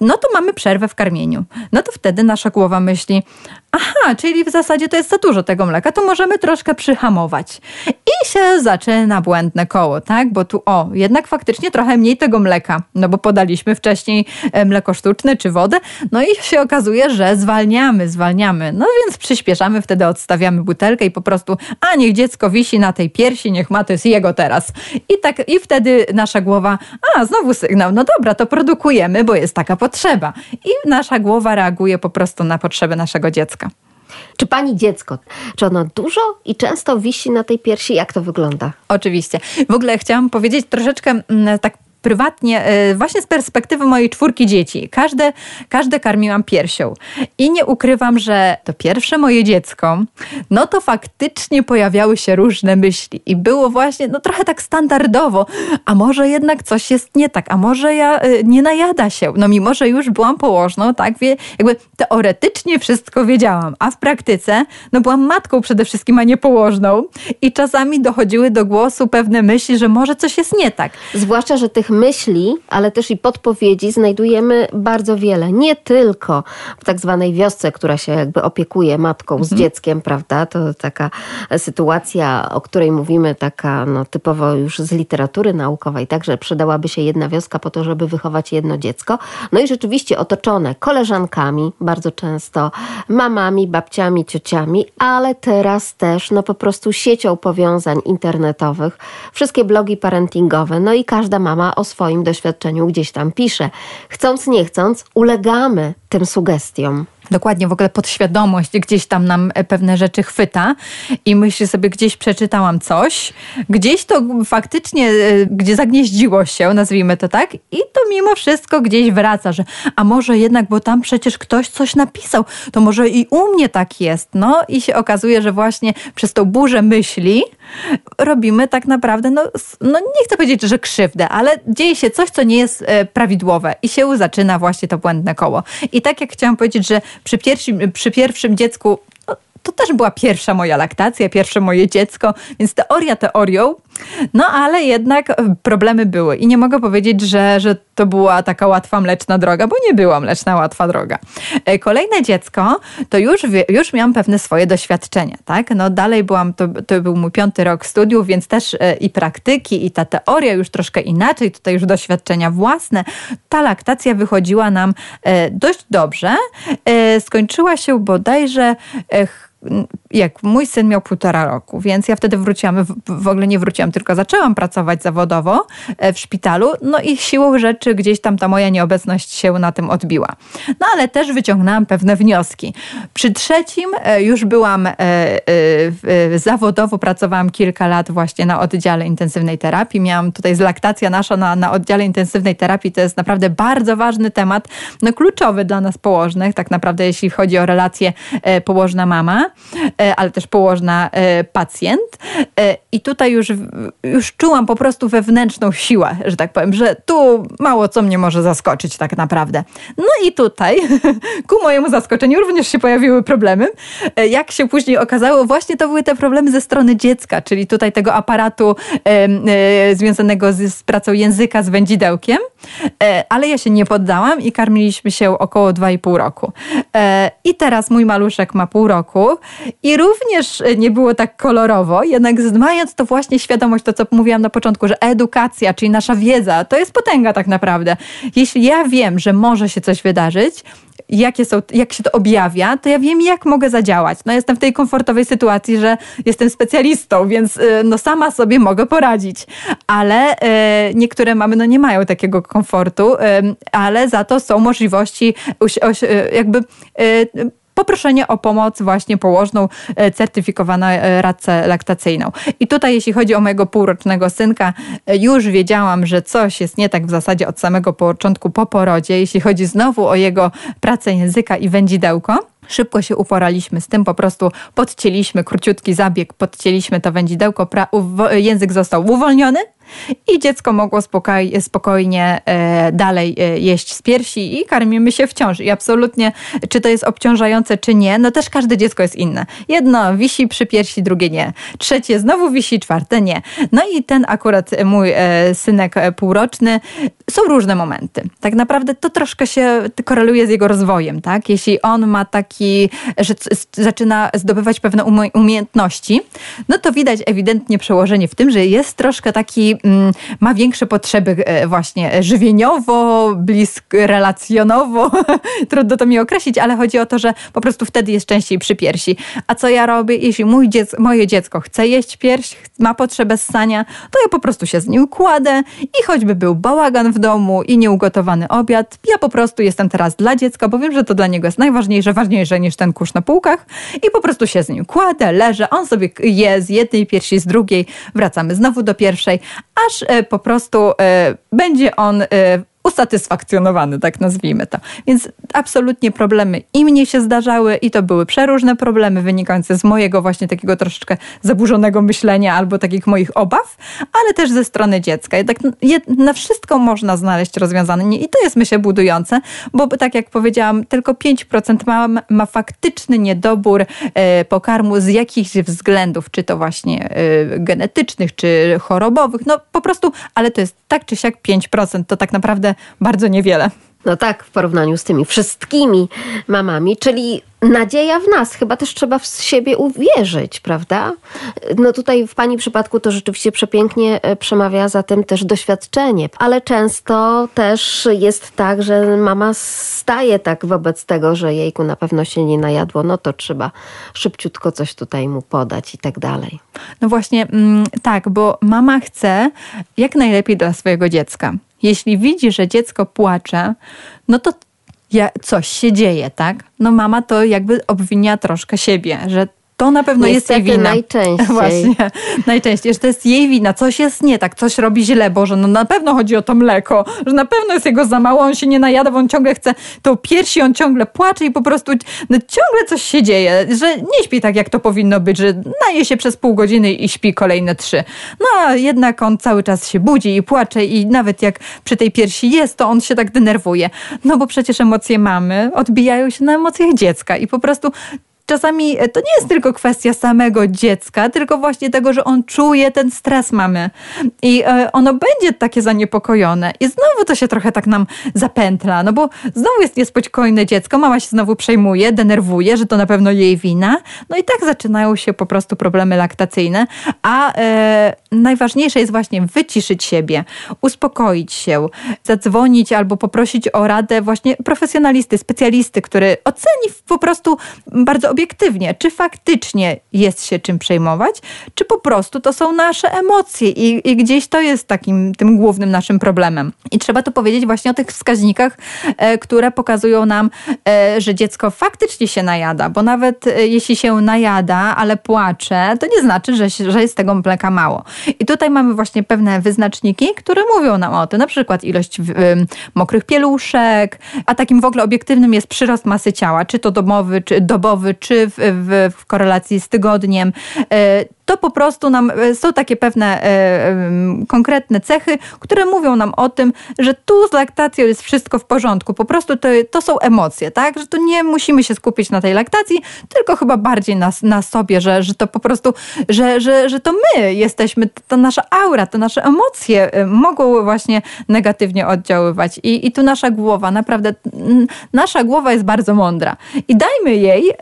no to mamy przerwę w karmieniu. No to wtedy nasza głowa myśli, aha, czyli w zasadzie to jest za dużo tego mleka, to możemy troszkę przyhamować. I się zaczyna błędne koło, tak? Bo tu, o, jednak faktycznie trochę mniej tego mleka, no bo podaliśmy wcześniej e, mleko sztuczne czy wodę, no i się okazuje, że zwalniamy, zwalniamy. No więc przyspieszamy, wtedy odstawiamy butelkę i po prostu, a niech dziecko wisi na tej piersi, niech ma, to jest jego teraz. I tak, i wtedy nasza głowa, a znowu sygnał, no dobra, to produkujemy, bo jest taka potrzeba. I nasza głowa reaguje po prostu na potrzeby naszego dziecka. Czy pani dziecko, czy ono dużo i często wisi na tej piersi? Jak to wygląda? Oczywiście. W ogóle chciałam powiedzieć troszeczkę mm, tak prywatnie, e, właśnie z perspektywy mojej czwórki dzieci, każde, każde karmiłam piersią. I nie ukrywam, że to pierwsze moje dziecko, no to faktycznie pojawiały się różne myśli. I było właśnie, no trochę tak standardowo, a może jednak coś jest nie tak, a może ja e, nie najada się. No mimo, że już byłam położną, tak, wie, jakby teoretycznie wszystko wiedziałam, a w praktyce, no byłam matką przede wszystkim, a nie położną. I czasami dochodziły do głosu pewne myśli, że może coś jest nie tak. Zwłaszcza, że tych myśli, ale też i podpowiedzi znajdujemy bardzo wiele. Nie tylko w tak zwanej wiosce, która się jakby opiekuje matką mhm. z dzieckiem, prawda? To taka sytuacja, o której mówimy, taka no, typowo już z literatury naukowej, także przydałaby się jedna wioska po to, żeby wychować jedno dziecko. No i rzeczywiście otoczone koleżankami, bardzo często mamami, babciami, ciociami, ale teraz też no po prostu siecią powiązań internetowych, wszystkie blogi parentingowe, no i każda mama o swoim doświadczeniu gdzieś tam pisze. Chcąc, nie chcąc, ulegamy tym sugestiom. Dokładnie, w ogóle podświadomość gdzieś tam nam e, pewne rzeczy chwyta i myślę sobie, gdzieś przeczytałam coś, gdzieś to faktycznie, e, gdzie zagnieździło się, nazwijmy to tak, i to mimo wszystko gdzieś wraca, że a może jednak, bo tam przecież ktoś coś napisał, to może i u mnie tak jest. No i się okazuje, że właśnie przez tą burzę myśli robimy tak naprawdę, no, no nie chcę powiedzieć, że krzywdę, ale dzieje się coś, co nie jest e, prawidłowe i się zaczyna właśnie to błędne koło. I tak jak chciałam powiedzieć, że przy pierwszym, przy pierwszym dziecku no, to też była pierwsza moja laktacja, pierwsze moje dziecko, więc teoria teorią, no ale jednak problemy były i nie mogę powiedzieć, że, że to była taka łatwa mleczna droga, bo nie była mleczna łatwa droga. E, kolejne dziecko, to już, już miałam pewne swoje doświadczenia, tak? No dalej byłam, to, to był mój piąty rok studiów, więc też e, i praktyki, i ta teoria już troszkę inaczej, tutaj już doświadczenia własne. Ta laktacja wychodziła nam e, dość dobrze. Skończyła się bodajże jak mój syn miał półtora roku, więc ja wtedy wróciłam, w ogóle nie wróciłam, tylko zaczęłam pracować zawodowo e, w szpitalu, no i siłą rzeczy gdzieś tam ta moja nieobecność się na tym odbiła. No ale też wyciągnęłam pewne wnioski. Przy trzecim e, już byłam e, zawodowo, pracowałam kilka lat właśnie na oddziale intensywnej terapii. Miałam tutaj z laktacja nasza na, na oddziale intensywnej terapii, to jest naprawdę bardzo ważny temat, no kluczowy dla nas położnych, tak naprawdę jeśli chodzi o relację położna-mama. E, ale też położna e, pacjent. E, I tutaj już, już czułam po prostu wewnętrzną siłę, że tak powiem, że tu mało co mnie może zaskoczyć tak naprawdę. No i tutaj ku mojemu zaskoczeniu również się pojawiły problemy. Jak się później okazało, właśnie to były te problemy ze strony dziecka, czyli tutaj tego aparatu związanego z, z pracą języka z wędzidełkiem. Ale ja się nie poddałam i karmiliśmy się około 2,5 roku. I teraz mój maluszek ma pół roku i również nie było tak kolorowo, jednak mając to właśnie świadomość, to co mówiłam na początku, że edukacja, czyli nasza wiedza, to jest potęga tak naprawdę. Jeśli ja wiem, że może się coś wydarzyć, jakie są, jak się to objawia, to ja wiem, jak mogę zadziałać. No, jestem w tej komfortowej sytuacji, że jestem specjalistą, więc y, no, sama sobie mogę poradzić. Ale e, niektóre mamy no, nie mają takiego komfortu, e, ale za to są możliwości jakby e, poproszenie o pomoc właśnie położną e, certyfikowaną e, radcę laktacyjną. I tutaj jeśli chodzi o mojego półrocznego synka, e, już wiedziałam, że coś jest nie tak w zasadzie od samego początku po porodzie, jeśli chodzi znowu o jego pracę języka i wędzidełko. Szybko się uporaliśmy z tym, po prostu podcięliśmy króciutki zabieg, podcięliśmy to wędzidełko, język został uwolniony, i dziecko mogło spokoj, spokojnie e, dalej e, jeść z piersi i karmimy się wciąż. I absolutnie, czy to jest obciążające, czy nie, no też każde dziecko jest inne. Jedno wisi przy piersi, drugie nie. Trzecie znowu wisi, czwarte nie. No i ten akurat mój e, synek półroczny, są różne momenty. Tak naprawdę to troszkę się koreluje z jego rozwojem, tak? Jeśli on ma taki, że zaczyna zdobywać pewne umiejętności, no to widać ewidentnie przełożenie w tym, że jest troszkę taki Mm, ma większe potrzeby e, właśnie żywieniowo, blisko, relacjonowo. Trudno to mi określić, ale chodzi o to, że po prostu wtedy jest częściej przy piersi. A co ja robię? Jeśli mój dziec, moje dziecko chce jeść pierś, ma potrzebę ssania, to ja po prostu się z nim kładę i choćby był bałagan w domu i nieugotowany obiad, ja po prostu jestem teraz dla dziecka, bo wiem, że to dla niego jest najważniejsze, ważniejsze niż ten kurz na półkach i po prostu się z nim kładę, leżę, on sobie je z jednej piersi, z drugiej, wracamy znowu do pierwszej, aż e, po prostu e, będzie on e, usatysfakcjonowany, tak nazwijmy to. Więc absolutnie problemy i mnie się zdarzały i to były przeróżne problemy wynikające z mojego właśnie takiego troszeczkę zaburzonego myślenia albo takich moich obaw, ale też ze strony dziecka. Jednak na wszystko można znaleźć rozwiązanie i to jest myślę budujące, bo tak jak powiedziałam, tylko 5% mam ma faktyczny niedobór e, pokarmu z jakichś względów, czy to właśnie e, genetycznych, czy chorobowych, no po prostu, ale to jest tak czy siak 5%, to tak naprawdę bardzo niewiele. No tak, w porównaniu z tymi wszystkimi mamami, czyli nadzieja w nas. Chyba też trzeba w siebie uwierzyć, prawda? No tutaj w Pani przypadku to rzeczywiście przepięknie e, przemawia za tym też doświadczenie, ale często też jest tak, że mama staje tak wobec tego, że jejku na pewno się nie najadło, no to trzeba szybciutko coś tutaj mu podać i tak dalej. No właśnie, mm, tak, bo mama chce jak najlepiej dla swojego dziecka. Jeśli widzi, że dziecko płacze, no to coś się dzieje, tak? No mama to jakby obwinia troszkę siebie, że to na pewno Niestety jest jej wina. najczęściej. Właśnie, najczęściej, że to jest jej wina, coś jest nie tak, coś robi źle, bo że no na pewno chodzi o to mleko, że na pewno jest jego za mało, on się nie najada, bo on ciągle chce tą piersi, on ciągle płacze i po prostu no, ciągle coś się dzieje, że nie śpi tak, jak to powinno być, że naje się przez pół godziny i śpi kolejne trzy. No a jednak on cały czas się budzi i płacze i nawet jak przy tej piersi jest, to on się tak denerwuje. No bo przecież emocje mamy odbijają się na emocjach dziecka i po prostu czasami to nie jest tylko kwestia samego dziecka, tylko właśnie tego, że on czuje ten stres mamy. I e, ono będzie takie zaniepokojone. I znowu to się trochę tak nam zapętla, no bo znowu jest niespokojne dziecko, mama się znowu przejmuje, denerwuje, że to na pewno jej wina, no i tak zaczynają się po prostu problemy laktacyjne, a e, najważniejsze jest właśnie wyciszyć siebie, uspokoić się, zadzwonić albo poprosić o radę właśnie profesjonalisty, specjalisty, który oceni po prostu bardzo obiektywnie, czy faktycznie jest się czym przejmować, czy po prostu to są nasze emocje i, i gdzieś to jest takim tym głównym naszym problemem. I trzeba tu powiedzieć właśnie o tych wskaźnikach, e, które pokazują nam, e, że dziecko faktycznie się najada, bo nawet e, jeśli się najada, ale płacze, to nie znaczy, że, że jest tego mleka mało. I tutaj mamy właśnie pewne wyznaczniki, które mówią nam o tym, na przykład ilość mokrych pieluszek, a takim w ogóle obiektywnym jest przyrost masy ciała, czy to domowy, czy dobowy, czy w, w, w korelacji z tygodniem. E, to po prostu nam e, są takie pewne e, konkretne cechy, które mówią nam o tym, że tu z laktacją jest wszystko w porządku. Po prostu to, to są emocje, tak? Że tu nie musimy się skupić na tej laktacji, tylko chyba bardziej na, na sobie, że, że to po prostu, że, że, że to my jesteśmy, ta nasza aura, te nasze emocje mogą właśnie negatywnie oddziaływać. I, i tu nasza głowa, naprawdę, nasza głowa jest bardzo mądra. I dajmy jej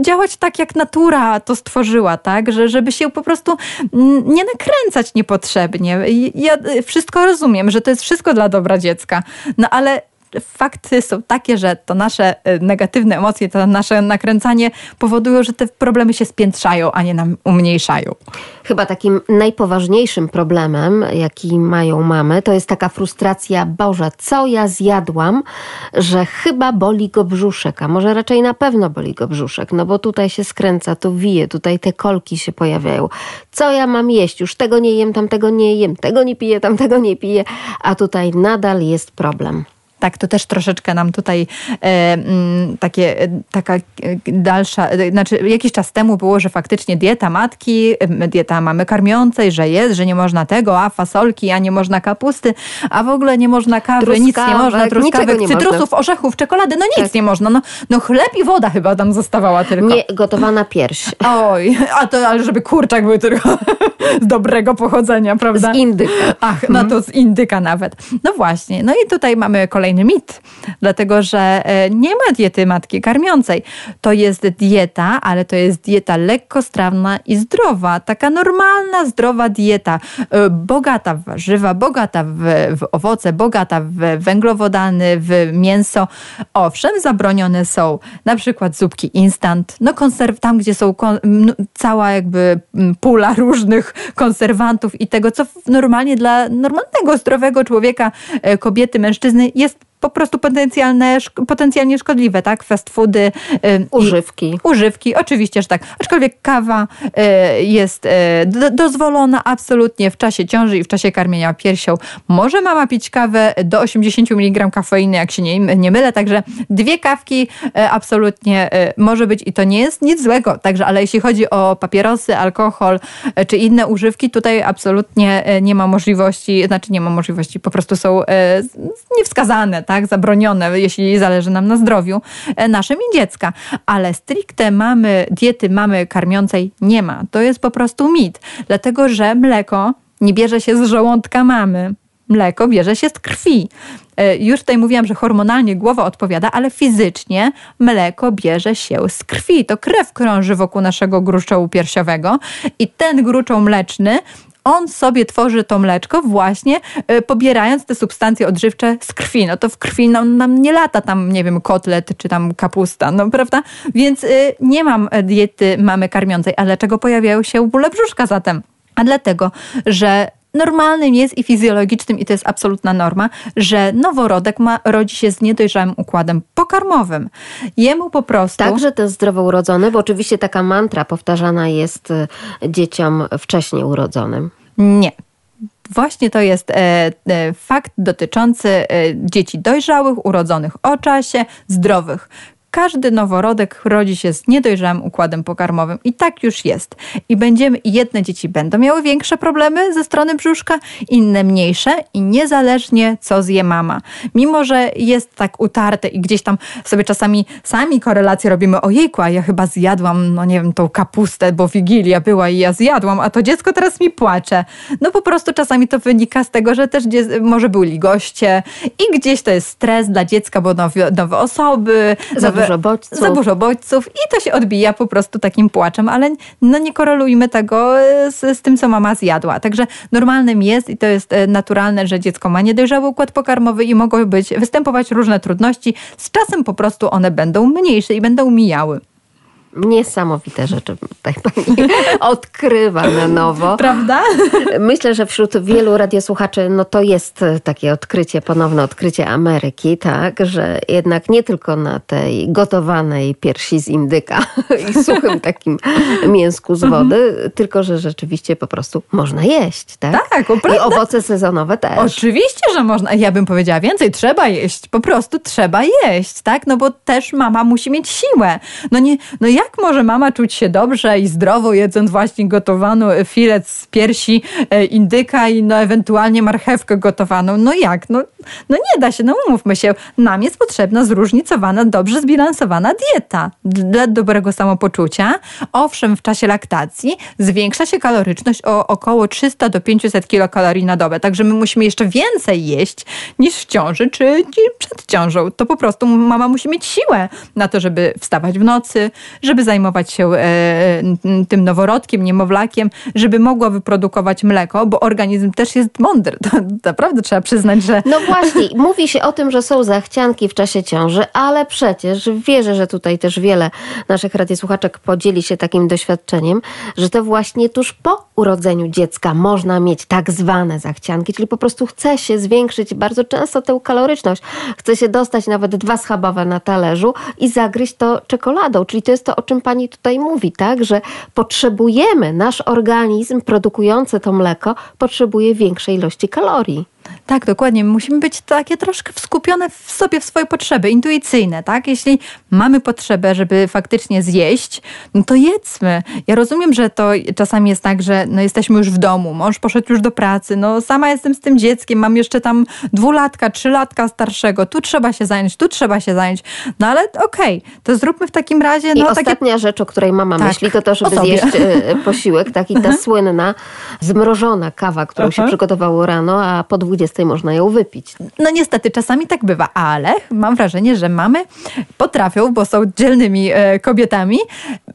działać tak, jak natura to stworzyła, tak? Że, żeby się po prostu nie nakręcać niepotrzebnie. Ja wszystko rozumiem, że to jest wszystko dla dobra dziecka, no ale fakty są takie, że to nasze y, negatywne emocje, to nasze nakręcanie powodują, że te problemy się spiętrzają, a nie nam umniejszają. Chyba takim najpoważniejszym problemem, jaki mają mamy, to jest taka frustracja, Boże, co ja zjadłam, że chyba boli go brzuszek, a może raczej na pewno boli go brzuszek, no bo tutaj się skręca, tu wije, tutaj te kolki się pojawiają. Co ja mam jeść? Już tego nie jem, tamtego nie jem, tego nie piję, tamtego nie piję, a tutaj nadal jest problem. Tak, to też troszeczkę nam tutaj e, mm, takie, e, taka e, dalsza, e, znaczy jakiś czas temu było, że faktycznie dieta matki, dieta mamy karmiącej, że jest, że nie można tego, a fasolki, a nie można kapusty, a w ogóle nie można kawy, nic nie można, truskawek, nie cytrusów, można. orzechów, czekolady, no nic tak. nie można. No, no chleb i woda chyba tam zostawała tylko. Nie, gotowana pierś. Oj, a to, ale żeby kurczak był tylko z dobrego pochodzenia, prawda? Z indyka. Ach, no to z indyka nawet. No właśnie, no i tutaj mamy kolejny kolejny mit, dlatego że e, nie ma diety matki karmiącej. To jest dieta, ale to jest dieta lekkostrawna i zdrowa, taka normalna, zdrowa dieta, e, bogata w warzywa, bogata w, w owoce, bogata w węglowodany, w mięso. Owszem, zabronione są na przykład zupki instant, no konserw, tam gdzie są cała jakby pula różnych konserwantów i tego, co normalnie dla normalnego, zdrowego człowieka, e, kobiety, mężczyzny jest po prostu potencjalne, potencjalnie szkodliwe, tak? Fast foody. Używki. Używki, oczywiście, że tak. Aczkolwiek kawa y, jest y, dozwolona absolutnie w czasie ciąży i w czasie karmienia piersią. Może mama pić kawę do 80 mg kafeiny, jak się nie, nie mylę, także dwie kawki y, absolutnie może być i to nie jest nic złego. Także, ale jeśli chodzi o papierosy, alkohol czy inne używki, tutaj absolutnie nie ma możliwości, znaczy nie ma możliwości, po prostu są niewskazane, tak? Tak, zabronione, jeśli zależy nam na zdrowiu e, naszym i dziecka. Ale stricte mamy diety mamy karmiącej nie ma. To jest po prostu mit, dlatego że mleko nie bierze się z żołądka mamy. Mleko bierze się z krwi. E, już tutaj mówiłam, że hormonalnie głowa odpowiada, ale fizycznie mleko bierze się z krwi. To krew krąży wokół naszego gruczołu piersiowego i ten gruczoł mleczny on sobie tworzy to mleczko właśnie y, pobierając te substancje odżywcze z krwi. No to w krwi no, nam nie lata tam, nie wiem, kotlet czy tam kapusta, no prawda? Więc y, nie mam diety mamy karmiącej. A dlaczego pojawiają się bóle brzuszka zatem? A dlatego, że normalnym jest i fizjologicznym, i to jest absolutna norma, że noworodek ma, rodzi się z niedojrzałym układem pokarmowym. Jemu po prostu. Także to zdrowo urodzony, bo oczywiście taka mantra powtarzana jest y, dzieciom wcześniej urodzonym. Nie. Właśnie to jest e, e, fakt dotyczący e, dzieci dojrzałych, urodzonych o czasie, zdrowych. Każdy noworodek rodzi się z niedojrzałym układem pokarmowym i tak już jest. I będziemy, jedne dzieci będą miały większe problemy ze strony brzuszka, inne mniejsze i niezależnie co zje mama. Mimo, że jest tak utarte i gdzieś tam sobie czasami sami korelacje robimy, ojejku, a ja chyba zjadłam, no nie wiem, tą kapustę, bo Wigilia była i ja zjadłam, a to dziecko teraz mi płacze. No po prostu czasami to wynika z tego, że też może byli goście i gdzieś to jest stres dla dziecka, bo nowe, nowe osoby, nowe dużo bodźców. Za dużo bodźców i to się odbija po prostu takim płaczem, ale no nie korelujmy tego z, z tym, co mama zjadła. Także normalnym jest i to jest e, naturalne, że dziecko ma niedojrzały układ pokarmowy i mogą być, występować różne trudności. Z czasem po prostu one będą mniejsze i będą mijały. Niesamowite rzeczy tutaj pani odkrywa na nowo. Prawda? Myślę, że wśród wielu radiosłuchaczy no to jest takie odkrycie, ponowne odkrycie Ameryki, tak, że jednak nie tylko na tej gotowanej piersi z indyka i suchym takim mięsku z wody, tylko że rzeczywiście po prostu można jeść, tak? Tak, I owoce sezonowe też. Oczywiście, że można. Ja bym powiedziała więcej, trzeba jeść. Po prostu trzeba jeść, tak? No bo też mama musi mieć siłę. No nie, no ja jak może mama czuć się dobrze i zdrowo, jedząc właśnie gotowany filet z piersi e, indyka i no ewentualnie marchewkę gotowaną? No jak? No, no nie da się, no umówmy się. Nam jest potrzebna zróżnicowana, dobrze zbilansowana dieta dla dobrego samopoczucia. Owszem, w czasie laktacji zwiększa się kaloryczność o około 300 do 500 kilokalorii na dobę, także my musimy jeszcze więcej jeść niż w ciąży czy przed ciążą. To po prostu mama musi mieć siłę na to, żeby wstawać w nocy, żeby zajmować się e, tym noworodkiem, niemowlakiem, żeby mogła wyprodukować mleko, bo organizm też jest mądry. To naprawdę trzeba przyznać, że no właśnie, mówi się o tym, że są zachcianki w czasie ciąży, ale przecież wierzę, że tutaj też wiele naszych radiosłuchaczek podzieli się takim doświadczeniem, że to właśnie tuż po urodzeniu dziecka można mieć tak zwane zachcianki, czyli po prostu chce się zwiększyć bardzo często tę kaloryczność. Chce się dostać nawet dwa schabowe na talerzu i zagryźć to czekoladą. Czyli to jest to, o czym pani tutaj mówi, tak? Że potrzebujemy, nasz organizm produkujący to mleko potrzebuje większej ilości kalorii. Tak, dokładnie. Musimy być takie troszkę skupione w sobie, w swoje potrzeby, intuicyjne, tak? Jeśli mamy potrzebę, żeby faktycznie zjeść, no to jedzmy. Ja rozumiem, że to czasami jest tak, że no jesteśmy już w domu, mąż poszedł już do pracy, no sama jestem z tym dzieckiem, mam jeszcze tam dwulatka, trzylatka starszego, tu trzeba się zająć, tu trzeba się zająć. No ale okej, okay, to zróbmy w takim razie... No, I takie... ostatnia rzecz, o której mama tak, myśli, to to, żeby zjeść e, posiłek, taki ta mhm. słynna zmrożona kawa, którą się przygotowało rano, a po 20 można ją wypić. No niestety, czasami tak bywa, ale mam wrażenie, że mamy potrafią, bo są dzielnymi e, kobietami,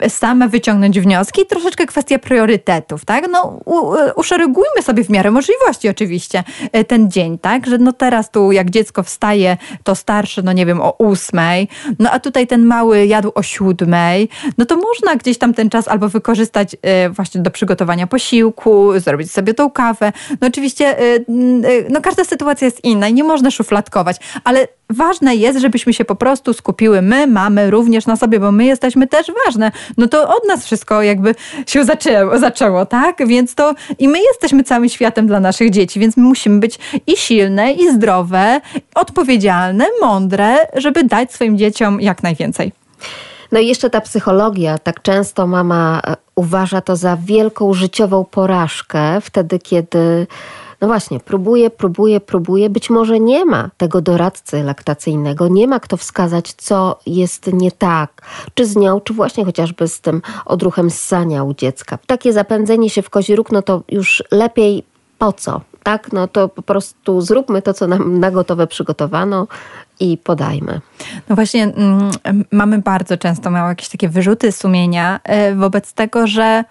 same wyciągnąć wnioski. Troszeczkę kwestia priorytetów, tak? No u, e, uszeregujmy sobie w miarę możliwości oczywiście e, ten dzień, tak? Że no teraz tu jak dziecko wstaje, to starsze, no nie wiem, o ósmej, no a tutaj ten mały jadł o siódmej, no to można gdzieś tam ten czas albo wykorzystać właśnie do przygotowania posiłku, zrobić sobie tą kawę. No oczywiście, no każda sytuacja jest inna i nie można szufladkować, ale ważne jest, żebyśmy się po prostu skupiły. My mamy również na sobie, bo my jesteśmy też ważne. No to od nas wszystko jakby się zaczęło, zaczęło tak? Więc to i my jesteśmy całym światem dla naszych dzieci, więc my musimy być i silne, i zdrowe, odpowiedzialne, mądre, żeby dać swoim dzieciom jak najwięcej. No i jeszcze ta psychologia. Tak często mama e, uważa to za wielką życiową porażkę, wtedy kiedy no właśnie, próbuje, próbuje, próbuje. Być może nie ma tego doradcy laktacyjnego, nie ma kto wskazać, co jest nie tak, czy z nią, czy właśnie chociażby z tym odruchem ssania u dziecka. Takie zapędzenie się w kozi róg, no to już lepiej po co? Tak, no to po prostu zróbmy to, co nam na gotowe przygotowano i podajmy. No właśnie, mm, mamy bardzo często małe jakieś takie wyrzuty sumienia y, wobec tego, że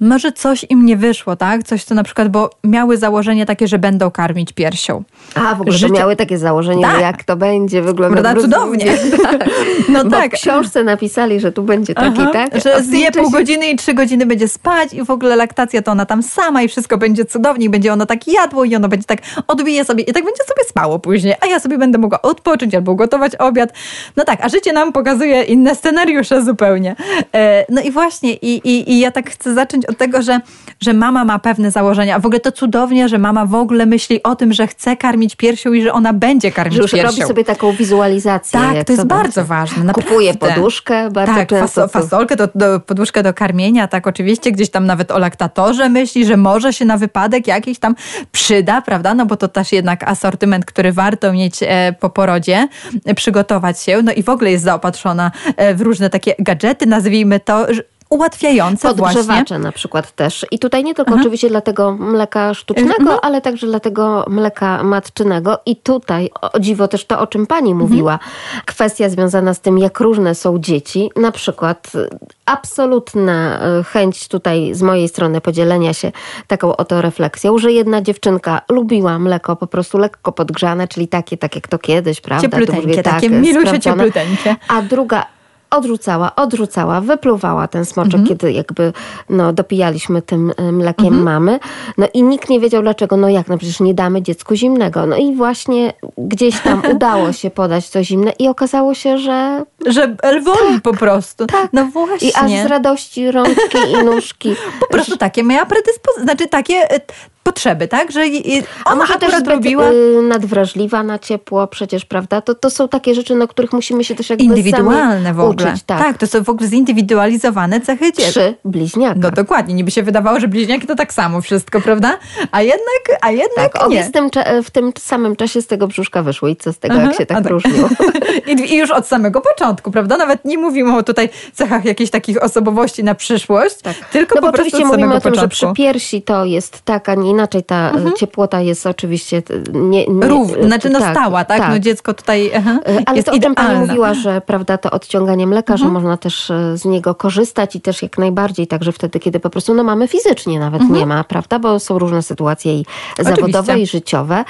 może coś im nie wyszło, tak? Coś, co na przykład, bo miały założenie takie, że będą karmić piersią. A, w ogóle Życie... miały takie założenie, tak. jak to będzie wyglądać. Prawda, cudownie. tak. No bo tak. w książce napisali, że tu będzie taki, Aha, tak? Że zje pół godziny i trzy godziny będzie spać i w ogóle laktacja to ona tam sama i wszystko będzie cudownie i będzie ono tak jadło i ono będzie tak odbije sobie i tak będzie sobie spało później, a ja sobie będę mogła odpocząć albo gotować obiad. No tak, a życie nam pokazuje inne scenariusze zupełnie. E, no i właśnie, i, i, i ja tak chcę zacząć od tego, że, że mama ma pewne założenia. A w ogóle to cudownie, że mama w ogóle myśli o tym, że chce karmić piersią i że ona będzie karmić że już piersią. robi sobie taką wizualizację. Tak, to jest bardzo ważne. Naprawdę. Kupuje poduszkę bardzo tak, często. fasolkę, do, do, poduszkę do karmienia, tak oczywiście gdzieś tam nawet o laktatorze myśli, że może się na wypadek jakiś tam przyda, prawda? No bo to też jednak asortyment, który warto mieć e, po porodzie, e, przygotować się. No i w ogóle jest zaopatrzona e, w różne takie gadżety, nazwijmy to, ułatwiające Podgrzewacze właśnie. na przykład też. I tutaj nie tylko Aha. oczywiście dla tego mleka sztucznego, mhm. ale także dla tego mleka matczynego. I tutaj, o dziwo też to, o czym pani mhm. mówiła, kwestia związana z tym, jak różne są dzieci. Na przykład y, absolutna y, chęć tutaj z mojej strony podzielenia się taką oto refleksją, że jedna dziewczynka lubiła mleko po prostu lekko podgrzane, czyli takie, tak jak to kiedyś, prawda? Ciepluteńkie, takie tak, milusie ciepluteńkie. A druga odrzucała, odrzucała, wypluwała ten smoczek, mhm. kiedy jakby no, dopijaliśmy tym y, mlekiem mhm. mamy. No i nikt nie wiedział dlaczego, no jak, no przecież nie damy dziecku zimnego. No i właśnie gdzieś tam udało się podać to zimne i okazało się, że... Że woli tak, po prostu. Tak. No właśnie. I aż z radości rączki i nóżki. Po prostu takie miała predyspozycje, znaczy takie y, potrzeby, tak? Że ona A może też robiła... Y, nadwrażliwa na ciepło przecież, prawda? To, to są takie rzeczy, na których musimy się też jakby Indywidualne w ogóle. Uczyć, tak. tak, to są w ogóle zindywidualizowane cechy dzieci. Trzy bliźniaki. No dokładnie, niby się wydawało, że bliźniaki to tak samo wszystko, prawda? A jednak, a jednak tak, nie. W tym, w tym samym czasie z tego brzuszka wyszły i co z tego, Aha, jak się tak, tak. różniło. I, I, już od samego początku, prawda? Nawet nie mówimy o tutaj cechach jakichś takich osobowości na przyszłość, tak. tylko no po prostu oczywiście mówimy o tym, początku. że przy piersi to jest tak, a nie inaczej ta mhm. ciepłota jest oczywiście nie, nie Równa, znaczy no tak, stała, tak? tak? No dziecko tutaj aha, Ale jest to, o pani mówiła, że prawda, to odciąganie mleka, mhm. że można też z niego korzystać i też jak najbardziej, także wtedy, kiedy po prostu no mamy fizycznie nawet mhm. nie ma, prawda, bo są różne sytuacje i zawodowe Oczywiście. i życiowe,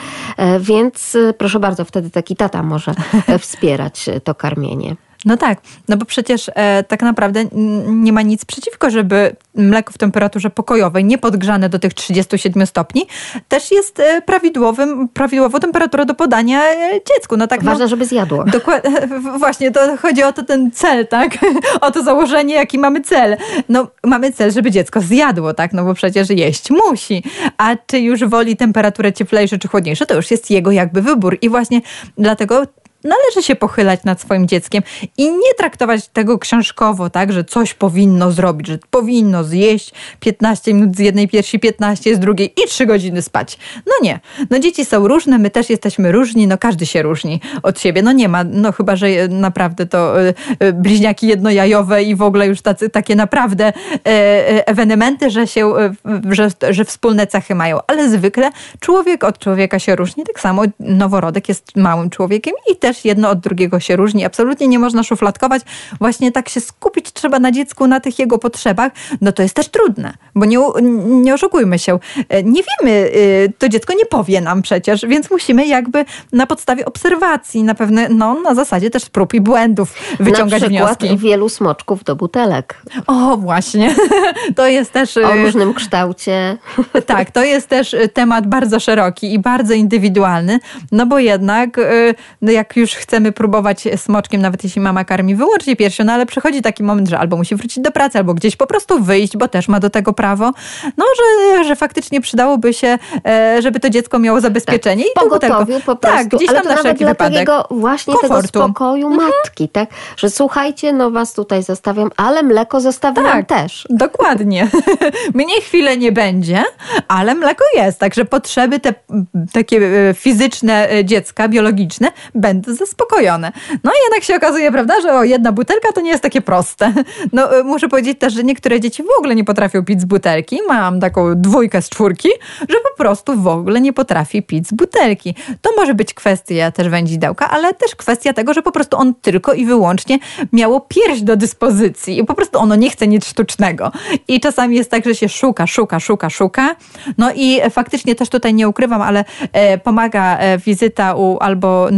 więc proszę bardzo, wtedy taki tata może wspierać to karmienie. No tak, no bo przecież e, tak naprawdę nie ma nic przeciwko, żeby mleko w temperaturze pokojowej, nie podgrzane do tych 37 stopni, też jest e, prawidłowym, prawidłową temperaturą do podania e, dziecku. No tak, Ważne, no, żeby zjadło. Dokładnie, właśnie, to chodzi o to ten cel, tak? O to założenie, jaki mamy cel. No mamy cel, żeby dziecko zjadło, tak? No bo przecież jeść musi. A czy już woli temperaturę cieplejszą czy chłodniejszą, to już jest jego jakby wybór. I właśnie dlatego należy się pochylać nad swoim dzieckiem i nie traktować tego książkowo, tak, że coś powinno zrobić, że powinno zjeść 15 minut z jednej piersi, 15 z drugiej i 3 godziny spać. No nie. No dzieci są różne, my też jesteśmy różni, no każdy się różni od siebie. No nie ma, no chyba, że naprawdę to e, e, bliźniaki jednojajowe i w ogóle już tacy, takie naprawdę e, ewenementy, że się, że, że wspólne cechy mają. Ale zwykle człowiek od człowieka się różni. Tak samo noworodek jest małym człowiekiem i też też jedno od drugiego się różni. Absolutnie nie można szufladkować. Właśnie tak się skupić trzeba na dziecku, na tych jego potrzebach. No to jest też trudne, bo nie, nie oszukujmy się. E, nie wiemy, e, to dziecko nie powie nam przecież, więc musimy jakby na podstawie obserwacji, na pewne, no na zasadzie też prób i błędów wyciągać na wnioski. wielu smoczków do butelek. O, właśnie. To jest też... O e, różnym kształcie. Tak, to jest też temat bardzo szeroki i bardzo indywidualny, no bo jednak no jak już chcemy próbować smoczkiem, nawet jeśli mama karmi wyłącznie piersią, no ale przychodzi taki moment, że albo musi wrócić do pracy, albo gdzieś po prostu wyjść, bo też ma do tego prawo, no, że, że faktycznie przydałoby się, e, żeby to dziecko miało zabezpieczenie. Tak, I pogotowiu tego, po prostu. Tak, gdzieś ale tam na wszelki wypadek. właśnie komfortu. tego spokoju mhm. matki, tak? Że słuchajcie, no was tutaj zostawiam, ale mleko zostawiam tak, też. Dokładnie. Mnie chwilę nie będzie, ale mleko jest, także potrzeby te takie e, fizyczne e, dziecka, biologiczne będą zaspokojone. No i jednak się okazuje, prawda, że o, jedna butelka to nie jest takie proste. No y, muszę powiedzieć też, że niektóre dzieci w ogóle nie potrafią pić z butelki. Mam taką dwójkę z czwórki, że po prostu w ogóle nie potrafi pić z butelki. To może być kwestia też wędzidełka, ale też kwestia tego, że po prostu on tylko i wyłącznie miało pierś do dyspozycji i po prostu ono nie chce nic sztucznego. I czasami jest tak, że się szuka, szuka, szuka, szuka. No i faktycznie też tutaj nie ukrywam, ale e, pomaga e, wizyta u albo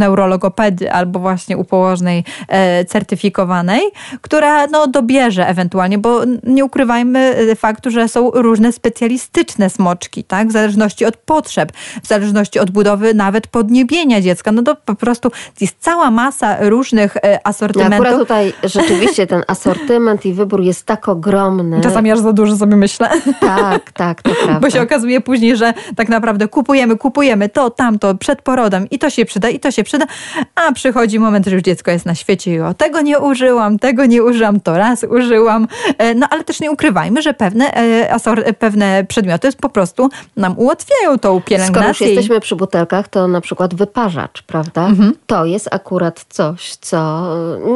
neurologopedy, albo właśnie u położnej e, certyfikowanej, która no, dobierze ewentualnie, bo nie ukrywajmy e, faktu, że są różne specjalistyczne smoczki, tak? w zależności od potrzeb, w zależności od budowy nawet podniebienia dziecka. No to po prostu jest cała masa różnych asortymentów. akurat tutaj rzeczywiście ten asortyment i wybór jest tak ogromny. Czasami aż za dużo sobie myślę. Tak, tak, to prawda. Bo się okazuje później, że tak naprawdę kupujemy, kupujemy to, tamto przed porodem i to się przyda, i to się przyda, a przychodzi moment, że już dziecko jest na świecie i o tego nie użyłam, tego nie użyłam, to raz użyłam. E, no ale też nie ukrywajmy, że pewne, e, pewne przedmioty po prostu nam ułatwiają tą pielęgnację. Skoro już jesteśmy przy butelkach, to na przykład wyparzacz, prawda? Mhm. To jest akurat coś, co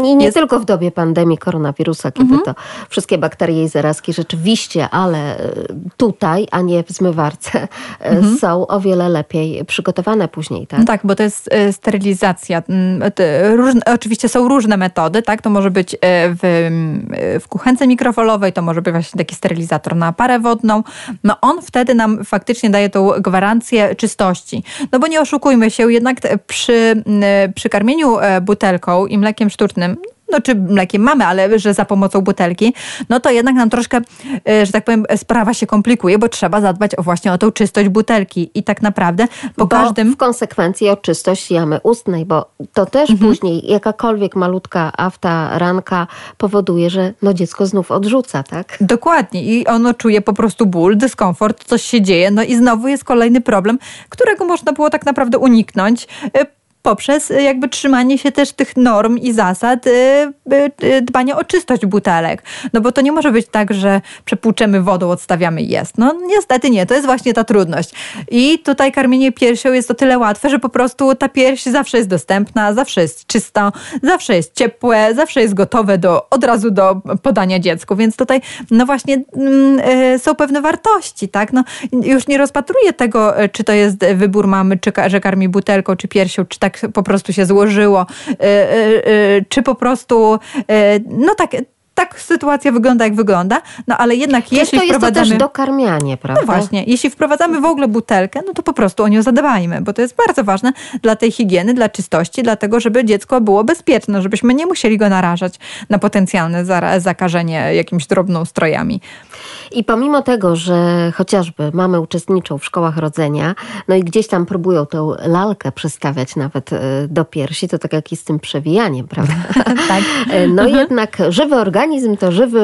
nie, nie jest... tylko w dobie pandemii koronawirusa, kiedy mhm. to wszystkie bakterie i zarazki rzeczywiście, ale e, tutaj, a nie w zmywarce, mhm. są o wiele lepiej przygotowane później. Tak, no tak bo to jest sterylizacja Mm, różne, oczywiście są różne metody, tak? To może być e, w, e, w kuchence mikrofalowej, to może być właśnie taki sterylizator na parę wodną. No on wtedy nam faktycznie daje tą gwarancję czystości. No bo nie oszukujmy się, jednak przy, przy karmieniu e, butelką i mlekiem sztucznym, no czy mlekiem mamy, ale że za pomocą butelki, no to jednak nam troszkę, e, że tak powiem, sprawa się komplikuje, bo trzeba zadbać o właśnie o tą czystość butelki i tak naprawdę po bo każdym... w konsekwencji o czystość jamy ustnej, bo to też mhm. później jakakolwiek malutka afta, ranka powoduje, że no dziecko znów odrzuca, tak? Dokładnie i ono czuje po prostu ból, dyskomfort, coś się dzieje, no i znowu jest kolejny problem, którego można było tak naprawdę uniknąć e, poprzez jakby trzymanie się też tych norm i zasad dbania o czystość butelek. No bo to nie może być tak, że przepłuczemy wodą, odstawiamy i jest. No niestety nie, to jest właśnie ta trudność. I tutaj karmienie piersią jest o tyle łatwe, że po prostu ta pierś zawsze jest dostępna, zawsze jest czysta, zawsze jest ciepłe, zawsze jest gotowe do, od razu do podania dziecku. Więc tutaj no właśnie e, są pewne wartości, tak? No, już nie rozpatruję tego, czy to jest wybór mamy, czy że karmi butelką, czy piersią, czy tak po prostu się złożyło, e, czy po prostu no tak, tak sytuacja wygląda, jak wygląda, no ale jednak Też jeśli to jest wprowadzamy... to też dokarmianie, prawda? No właśnie, jeśli wprowadzamy w ogóle butelkę, no to po prostu o nią zadbajmy, bo to jest bardzo ważne dla tej higieny, dla czystości, dlatego żeby dziecko było bezpieczne, żebyśmy nie musieli go narażać na potencjalne zakażenie jakimiś drobnoustrojami. I pomimo tego, że chociażby mamy uczestniczą w szkołach rodzenia, no i gdzieś tam próbują tę lalkę przestawiać nawet e, do piersi, to tak jak jest z tym przewijaniem, prawda? tak. E, no mhm. jednak żywy organizm to żywy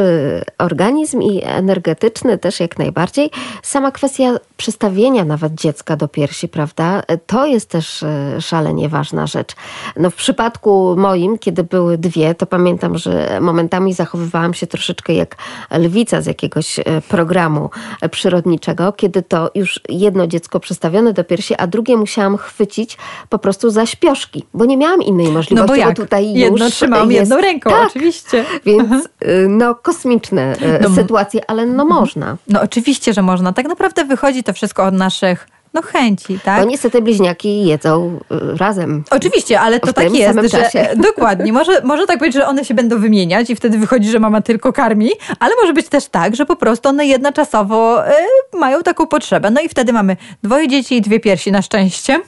organizm i energetyczny też jak najbardziej. Sama kwestia przestawienia nawet dziecka do piersi, prawda? E, to jest też szalenie ważna rzecz. No w przypadku moim, kiedy były dwie, to pamiętam, że momentami zachowywałam się troszeczkę jak lwica z jakiegoś programu przyrodniczego, kiedy to już jedno dziecko przestawione do piersi, a drugie musiałam chwycić po prostu za śpioszki, bo nie miałam innej możliwości, no bo, jak? bo tutaj jedno już trzymałam jest... jedną ręką, tak, oczywiście. Więc no kosmiczne y, no, sytuacje, ale no można. No oczywiście, że można. Tak naprawdę wychodzi to wszystko od naszych no chęci, tak? Bo niestety bliźniaki jedzą y, razem. Oczywiście, ale to tak jest, że czasie. dokładnie. Może, może tak być, że one się będą wymieniać i wtedy wychodzi, że mama tylko karmi, ale może być też tak, że po prostu one jednoczasowo y, mają taką potrzebę. No i wtedy mamy dwoje dzieci i dwie piersi na szczęście.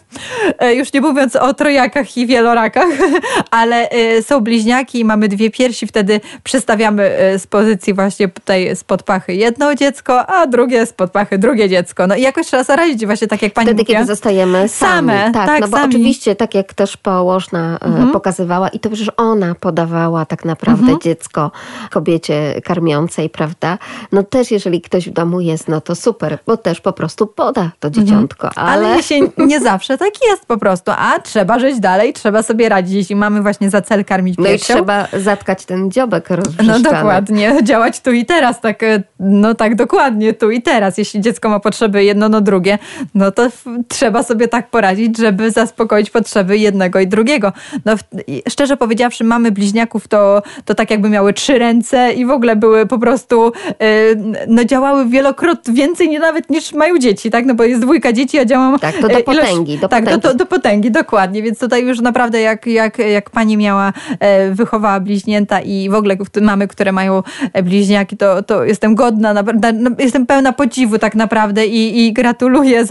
Y, już nie mówiąc o trojakach i wielorakach, ale y, są bliźniaki i mamy dwie piersi, wtedy przestawiamy y, z pozycji właśnie tutaj spod pachy jedno dziecko, a drugie spod pachy drugie dziecko. No i jakoś trzeba zaradzić właśnie tak jak pani Wtedy, mówiła. kiedy zostajemy sami. Same, tak, tak no bo sami. oczywiście, tak jak też położna e, mhm. pokazywała i to przecież ona podawała tak naprawdę mhm. dziecko kobiecie karmiącej, prawda? No też jeżeli ktoś w domu jest, no to super, bo też po prostu poda to mhm. dzieciątko. Mhm. Ale, ale się nie zawsze tak jest po prostu, a trzeba żyć dalej, trzeba sobie radzić, jeśli mamy właśnie za cel karmić No piersią. i trzeba zatkać ten dziobek rozbrzeszczany. No dokładnie, działać tu i teraz, tak, e, no tak dokładnie, tu i teraz. Jeśli dziecko ma potrzeby jedno, no drugie, no to trzeba sobie tak poradzić, żeby zaspokoić potrzeby jednego i drugiego. No, szczerze powiedziawszy, mamy bliźniaków to, to tak jakby miały trzy ręce i w ogóle były po prostu, yy, no działały wielokrotnie więcej nie nawet niż mają dzieci, tak? No bo jest dwójka dzieci, a działam... Tak, to do e, potęgi. do tak, potęgi. Do, do, do potęgi, dokładnie. Więc tutaj już naprawdę jak, jak, jak pani miała, e, wychowała bliźnięta i w ogóle mamy, które mają bliźniaki, to, to jestem godna, jestem pełna podziwu tak naprawdę i, i gratuluję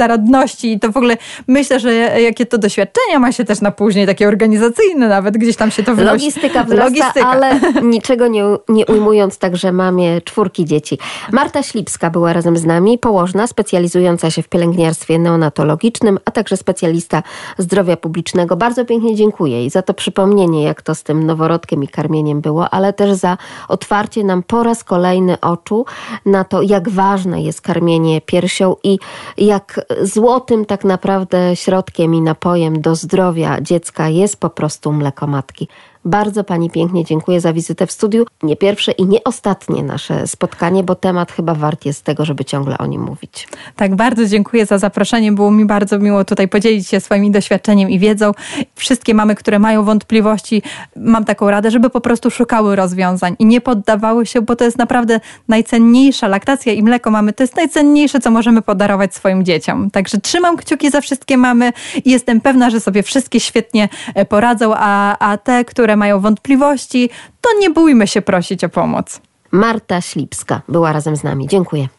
i to w ogóle myślę, że jakie to doświadczenia ma się też na później, takie organizacyjne nawet, gdzieś tam się to wnosi. Logistyka wzrasta, Logistyka. ale niczego nie, nie ujmując także mamie czwórki dzieci. Marta Ślipska była razem z nami, położna, specjalizująca się w pielęgniarstwie neonatologicznym, a także specjalista zdrowia publicznego. Bardzo pięknie dziękuję jej za to przypomnienie, jak to z tym noworodkiem i karmieniem było, ale też za otwarcie nam po raz kolejny oczu na to, jak ważne jest karmienie piersią i jak złotym tak naprawdę środkiem i napojem do zdrowia dziecka jest po prostu mleko matki. Bardzo Pani pięknie dziękuję za wizytę w studiu. Nie pierwsze i nie ostatnie nasze spotkanie, bo temat chyba wart jest tego, żeby ciągle o nim mówić. Tak, bardzo dziękuję za zaproszenie. Było mi bardzo miło tutaj podzielić się swoim doświadczeniem i wiedzą. Wszystkie mamy, które mają wątpliwości, mam taką radę, żeby po prostu szukały rozwiązań i nie poddawały się, bo to jest naprawdę najcenniejsza. Laktacja i mleko mamy to jest najcenniejsze, co możemy podarować swoim dzieciom. Także trzymam kciuki za wszystkie mamy i jestem pewna, że sobie wszystkie świetnie e, poradzą, a, a te, które mają wątpliwości, to nie bójmy się prosić o pomoc. Marta Ślipska była razem z nami. Dziękuję.